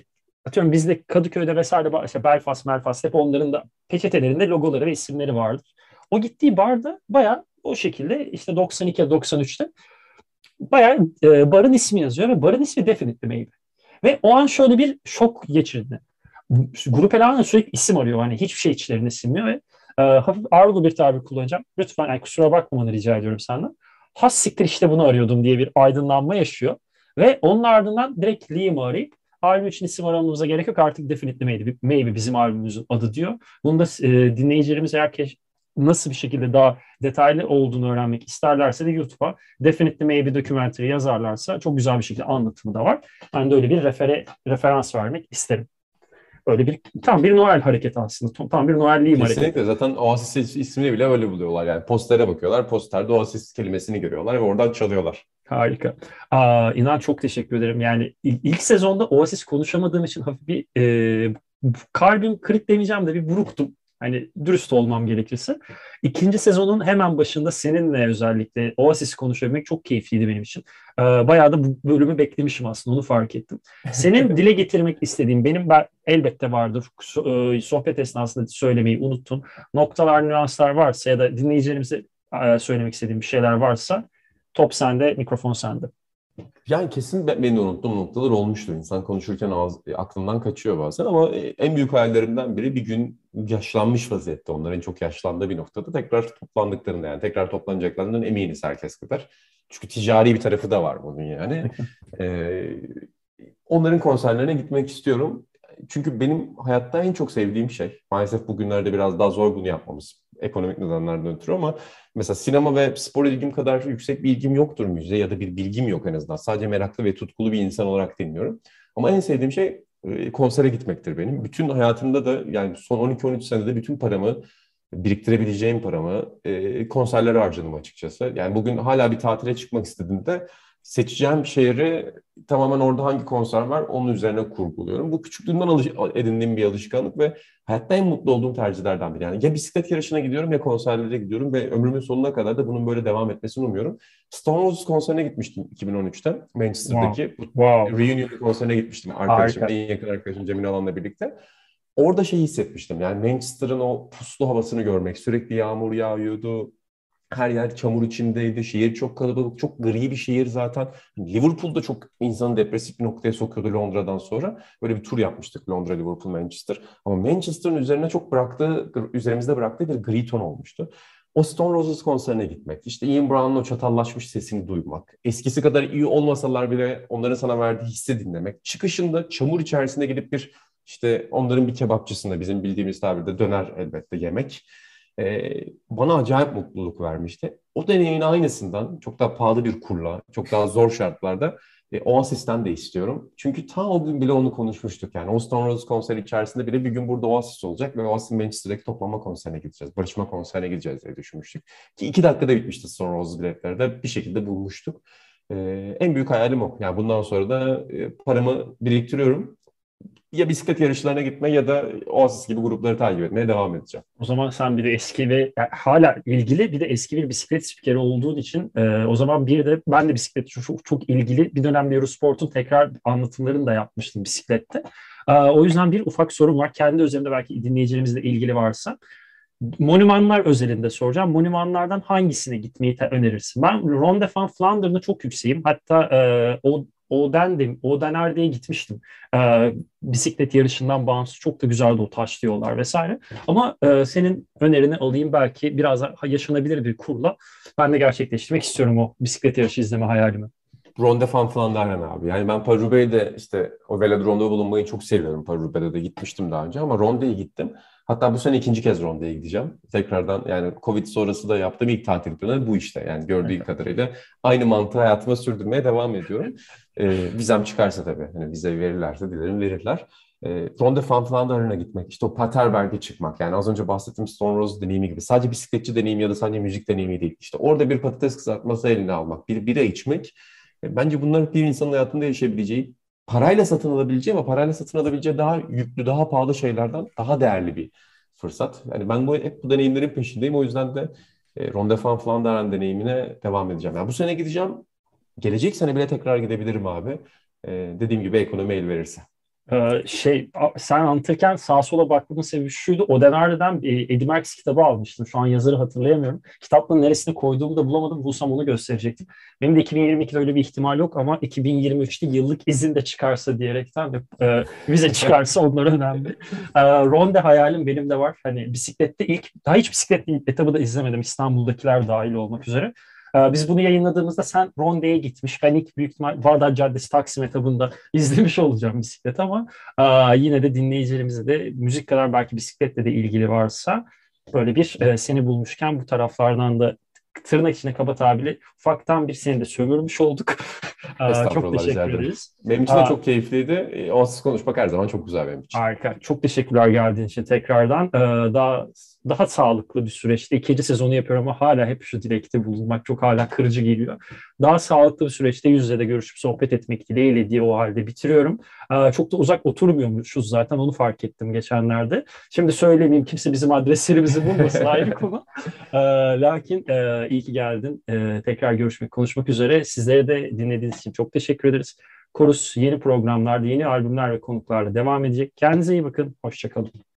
atıyorum bizde Kadıköy'de vesaire işte Belfast, Belfast hep onların da peçetelerinde logoları ve isimleri vardır. O gittiği barda bayağı o şekilde işte 92 93'te bayağı e, barın ismi yazıyor ve barın ismi Definitely Maybe. Ve o an şöyle bir şok geçirdi. Grup elemanı sürekli isim arıyor. Hani hiçbir şey içlerine sinmiyor ve e, hafif ağırlı bir tabir kullanacağım. Lütfen yani kusura bakmamanı rica ediyorum senden. Has siktir işte bunu arıyordum diye bir aydınlanma yaşıyor. Ve onun ardından direkt Liam'ı arayıp albüm için isim aramamıza gerek yok artık Definitely Maybe, bizim albümümüzün adı diyor. Bunu da e, dinleyicilerimiz eğer nasıl bir şekilde daha detaylı olduğunu öğrenmek isterlerse de YouTube'a Definitely Maybe Documentary yazarlarsa çok güzel bir şekilde anlatımı da var. Ben de öyle bir refere, referans vermek isterim. Öyle bir tam bir Noel hareketi aslında. Tam bir Noel'liyim hareketi. Kesinlikle zaten Oasis ismini bile öyle buluyorlar. Yani postere bakıyorlar. Posterde Oasis kelimesini görüyorlar ve oradan çalıyorlar. Harika. Aa, inan çok teşekkür ederim. Yani ilk sezonda Oasis konuşamadığım için hafif bir e, kalbim kırık demeyeceğim de bir buruktum. Hani dürüst olmam gerekirse. İkinci sezonun hemen başında seninle özellikle Oasis konuşabilmek çok keyifliydi benim için. Ee, bayağı da bu bölümü beklemişim aslında onu fark ettim. Senin dile getirmek istediğin benim ben, elbette vardır. E, sohbet esnasında söylemeyi unuttun. Noktalar, nüanslar varsa ya da dinleyicilerimize e, söylemek istediğim bir şeyler varsa top sende, mikrofon sende. Yani kesin benim de unuttuğum noktalar olmuştur. İnsan konuşurken ağız, e, aklından kaçıyor bazen ama e, en büyük hayallerimden biri bir gün yaşlanmış vaziyette onların çok yaşlandığı bir noktada tekrar toplandıklarında yani tekrar toplanacaklarından eminiz herkes kadar. Çünkü ticari bir tarafı da var bunun yani. ee, onların konserlerine gitmek istiyorum. Çünkü benim hayatta en çok sevdiğim şey, maalesef bugünlerde biraz daha zor bunu yapmamız ekonomik nedenlerden ötürü ama mesela sinema ve spor ilgim kadar yüksek bir ilgim yoktur müziğe ya da bir bilgim yok en azından. Sadece meraklı ve tutkulu bir insan olarak dinliyorum. Ama en sevdiğim şey e, konsere gitmektir benim. Bütün hayatımda da yani son 12-13 senede bütün paramı biriktirebileceğim paramı e, konserlere harcadım açıkçası. Yani bugün hala bir tatile çıkmak istediğimde seçeceğim şehri tamamen orada hangi konser var onun üzerine kurguluyorum. Bu küçüklüğümden alış- edindiğim bir alışkanlık ve hayatta en mutlu olduğum tercihlerden biri. Yani ya bisiklet yarışına gidiyorum ya konserlere gidiyorum ve ömrümün sonuna kadar da bunun böyle devam etmesini umuyorum. Stone Roses konserine gitmiştim 2013'te Manchester'daki. Wow. wow. Reunion konserine gitmiştim arkadaşım, en yakın arkadaşım Cemil Alan'la birlikte. Orada şey hissetmiştim yani Manchester'ın o puslu havasını görmek. Sürekli yağmur yağıyordu her yer çamur içindeydi. Şehir çok kalabalık, çok gri bir şehir zaten. Liverpool'da çok insanı depresif bir noktaya sokuyordu Londra'dan sonra. Böyle bir tur yapmıştık Londra, Liverpool, Manchester. Ama Manchester'ın üzerine çok bıraktığı, üzerimizde bıraktığı bir gri ton olmuştu. O Stone Roses konserine gitmek, işte Ian Brown'un o çatallaşmış sesini duymak, eskisi kadar iyi olmasalar bile onların sana verdiği hissi dinlemek, çıkışında çamur içerisinde gidip bir işte onların bir kebapçısında bizim bildiğimiz tabirde döner elbette yemek e, bana acayip mutluluk vermişti. O deneyimin aynısından çok daha pahalı bir kurla, çok daha zor şartlarda e, Oasis'ten de istiyorum. Çünkü ta o gün bile onu konuşmuştuk. Yani o Stone Roses konseri içerisinde bile bir gün burada Oasis olacak ve Oasis Manchester'daki toplama konserine gideceğiz. Barışma konserine gideceğiz diye düşünmüştük. Ki iki dakikada bitmişti Stone Roses biletleri de bir şekilde bulmuştuk. Ee, en büyük hayalim o. Yani bundan sonra da e, paramı biriktiriyorum ya bisiklet yarışlarına gitme ya da Oasis gibi grupları takip etmeye devam edeceğim. O zaman sen bir de eski ve yani hala ilgili bir de eski bir bisiklet spikeri olduğun için e, o zaman bir de ben de bisiklet çok, çok ilgili bir dönem Eurosport'un tekrar anlatımlarını da yapmıştım bisiklette. O yüzden bir ufak sorum var. Kendi üzerimde belki dinleyicilerimizle ilgili varsa. Monumanlar özelinde soracağım. Monumanlardan hangisine gitmeyi önerirsin? Ben Ronde van Vlaanderen'a çok yükseğim. Hatta e, o Oden'dim, Odener'de'ye gitmiştim. E, bisiklet yarışından bağımsız çok da güzeldi o taşlı yollar vesaire. Ama e, senin önerini alayım belki biraz yaşanabilir bir kurla. Ben de gerçekleştirmek istiyorum o bisiklet yarışı izleme hayalimi. Ronde van Vlaanderen abi. Yani ben Parubey'de işte o velodromda bulunmayı çok seviyorum. Parubey'de de gitmiştim daha önce ama Ronde'ye gittim. Hatta bu sene ikinci kez Ronde'ye gideceğim. Tekrardan yani Covid sonrası da yaptığım ilk tatil planı bu işte. Yani gördüğü kadarıyla aynı mantığı hayatıma sürdürmeye devam ediyorum. Ee, vizem çıkarsa tabii. Hani vize verirlerse dilerim verirler. Ee, Ronde van Vlaanderen'a gitmek, işte o Paterberg'e çıkmak. Yani az önce bahsettiğim Stone Rose deneyimi gibi. Sadece bisikletçi deneyimi ya da sadece müzik deneyimi değil. İşte orada bir patates kızartması eline almak, bir bira içmek. E, bence bunlar bir insanın hayatında yaşayabileceği parayla satın alabileceği ama parayla satın alabileceği daha yüklü, daha pahalı şeylerden daha değerli bir fırsat. Yani ben bu hep bu deneyimlerin peşindeyim. O yüzden de e, Ronde van Vlaanderen deneyimine devam edeceğim. Yani bu sene gideceğim. Gelecek sene bile tekrar gidebilirim abi. E, dediğim gibi ekonomi el verirse. Ee, şey sen anlatırken sağa sola bakmamın sebebi şuydu. Odenarde'den bir Eddie Merckx kitabı almıştım. Şu an yazarı hatırlayamıyorum. Kitaplığın neresine koyduğumu da bulamadım. Bulsam onu gösterecektim. Benim de 2022'de öyle bir ihtimal yok ama 2023'te yıllık izin de çıkarsa diyerekten de e, vize çıkarsa onlar önemli. E, Ronde hayalim benim de var. Hani bisiklette ilk daha hiç bisiklet etabı da izlemedim. İstanbul'dakiler dahil olmak üzere. Ee, biz bunu yayınladığımızda sen Ronde'ye gitmiş. Ben ilk büyük ihtimal Bağdat Caddesi Taksim etabında izlemiş olacağım bisiklet ama e, yine de dinleyicilerimize de müzik kadar belki bisikletle de ilgili varsa böyle bir e, seni bulmuşken bu taraflardan da tırnak içine kaba tabiri ufaktan bir seni de sömürmüş olduk. çok teşekkür ederiz. Benim için de çok keyifliydi. E, onsuz konuşmak her zaman çok güzel benim için. Harika. Çok teşekkürler geldiğin için tekrardan. Daha daha sağlıklı bir süreçte ikinci sezonu yapıyorum ama hala hep şu dilekte bulunmak çok hala kırıcı geliyor. Daha sağlıklı bir süreçte yüz yüze de görüşüp sohbet etmek dileğiyle diye o halde bitiriyorum. Çok da uzak oturmuyormuşuz zaten onu fark ettim geçenlerde. Şimdi söylemeyeyim kimse bizim adreslerimizi bulmasın ayrı konu. Lakin iyi ki geldin. Tekrar görüşmek, konuşmak üzere. Sizlere de dinlediğiniz için çok teşekkür ederiz. Korus yeni programlarda, yeni albümler ve konuklarla devam edecek. Kendinize iyi bakın. Hoşçakalın.